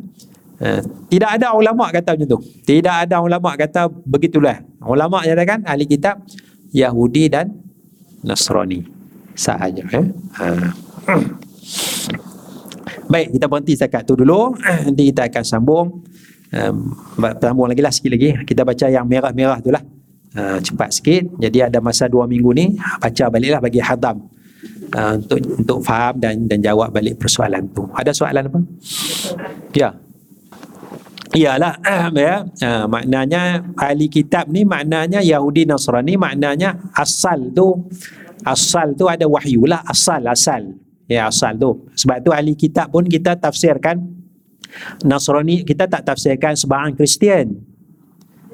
Eh, tidak ada ulama kata macam tu. Tidak ada ulama kata begitulah. Ulama nyatakan ahli kitab Yahudi dan Nasrani sahaja eh. Ha. Baik, kita berhenti setakat tu dulu. Nanti kita akan sambung. Um, sambung lagi lah sikit lagi. Kita baca yang merah-merah tu lah. Uh, cepat sikit. Jadi ada masa dua minggu ni. Baca baliklah bagi hadam. Uh, untuk untuk faham dan dan jawab balik persoalan tu. Ada soalan apa? Ya. Iyalah ya. Ha, maknanya ahli kitab ni maknanya Yahudi Nasrani maknanya asal tu asal tu ada wahyu lah asal asal. Ya asal tu. Sebab tu ahli kitab pun kita tafsirkan Nasrani kita tak tafsirkan sebarang Kristian.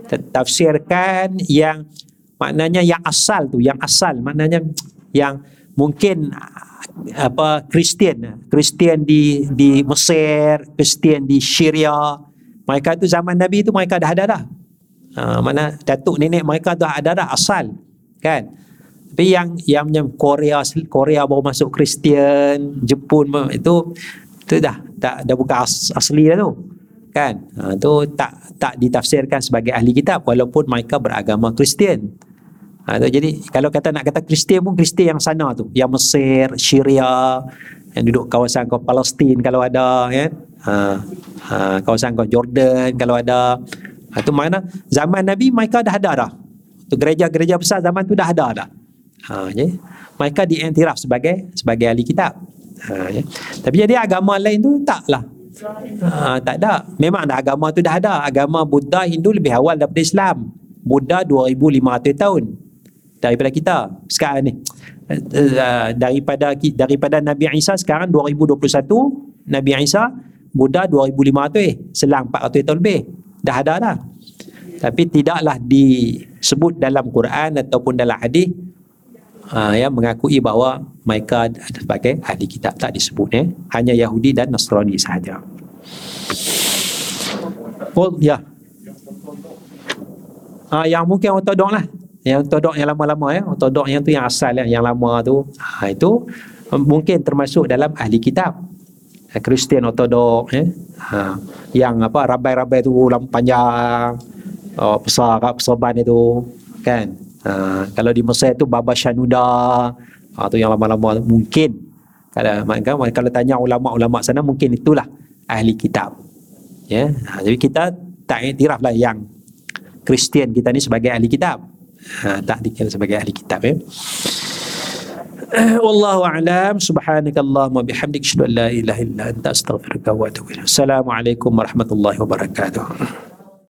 Tafsirkan yang maknanya yang asal tu yang asal. Maknanya yang mungkin apa Kristian. Kristian di di Mesir Kristian di Syria mereka tu zaman Nabi tu mereka dah ada dah. Ha, mana datuk nenek mereka dah ada dah asal. Kan? tapi yang yang macam Korea Korea baru masuk Kristian Jepun itu itu dah dah, dah bukan as, asli dah tu kan ha, tu tak tak ditafsirkan sebagai ahli kitab walaupun mereka beragama Kristian ha, tu, jadi kalau kata nak kata Kristian pun Kristian yang sana tu yang Mesir Syria yang duduk kawasan kau Palestin kalau ada ya ha, ha, kawasan kau Jordan kalau ada ha, tu mana zaman Nabi mereka dah ada dah tu gereja-gereja besar zaman tu dah ada dah ha, ya. mereka diiktiraf sebagai sebagai ahli kitab Ha, ya. Tapi jadi agama lain tu taklah. Ha, tak ada. Memang dah agama tu dah ada. Agama Buddha Hindu lebih awal daripada Islam. Buddha 2500 tahun daripada kita sekarang ni. Daripada daripada Nabi Isa sekarang 2021 Nabi Isa Buddha 2500 eh selang 400 tahun lebih dah ada dah tapi tidaklah disebut dalam Quran ataupun dalam hadis uh, yang mengakui bahawa mereka sebagai ahli kitab tak disebut eh hanya Yahudi dan Nasrani sahaja. Oh ya. Ah yang mungkin ortodok lah. Yang ortodok yang lama-lama ya, ortodok yang tu yang asal ya, yang lama tu. Ha, itu mungkin termasuk dalam ahli kitab. Kristian ortodok eh. Ha, yang apa rabai-rabai tu lampu panjang. Oh, besar kat persoban itu kan Ha, kalau di Mesir tu Baba Shanuda ha, tu yang lama-lama mungkin kalau kan, kalau tanya ulama-ulama sana mungkin itulah ahli kitab ya ha, jadi kita tak iktiraf lah yang Kristian kita ni sebagai ahli kitab ha, tak dikira sebagai ahli kitab ya Wallahu a'lam subhanakallahumma bihamdik asyhadu an la ilaha illa anta astaghfiruka wa atubu ilaik. Assalamualaikum warahmatullahi wabarakatuh.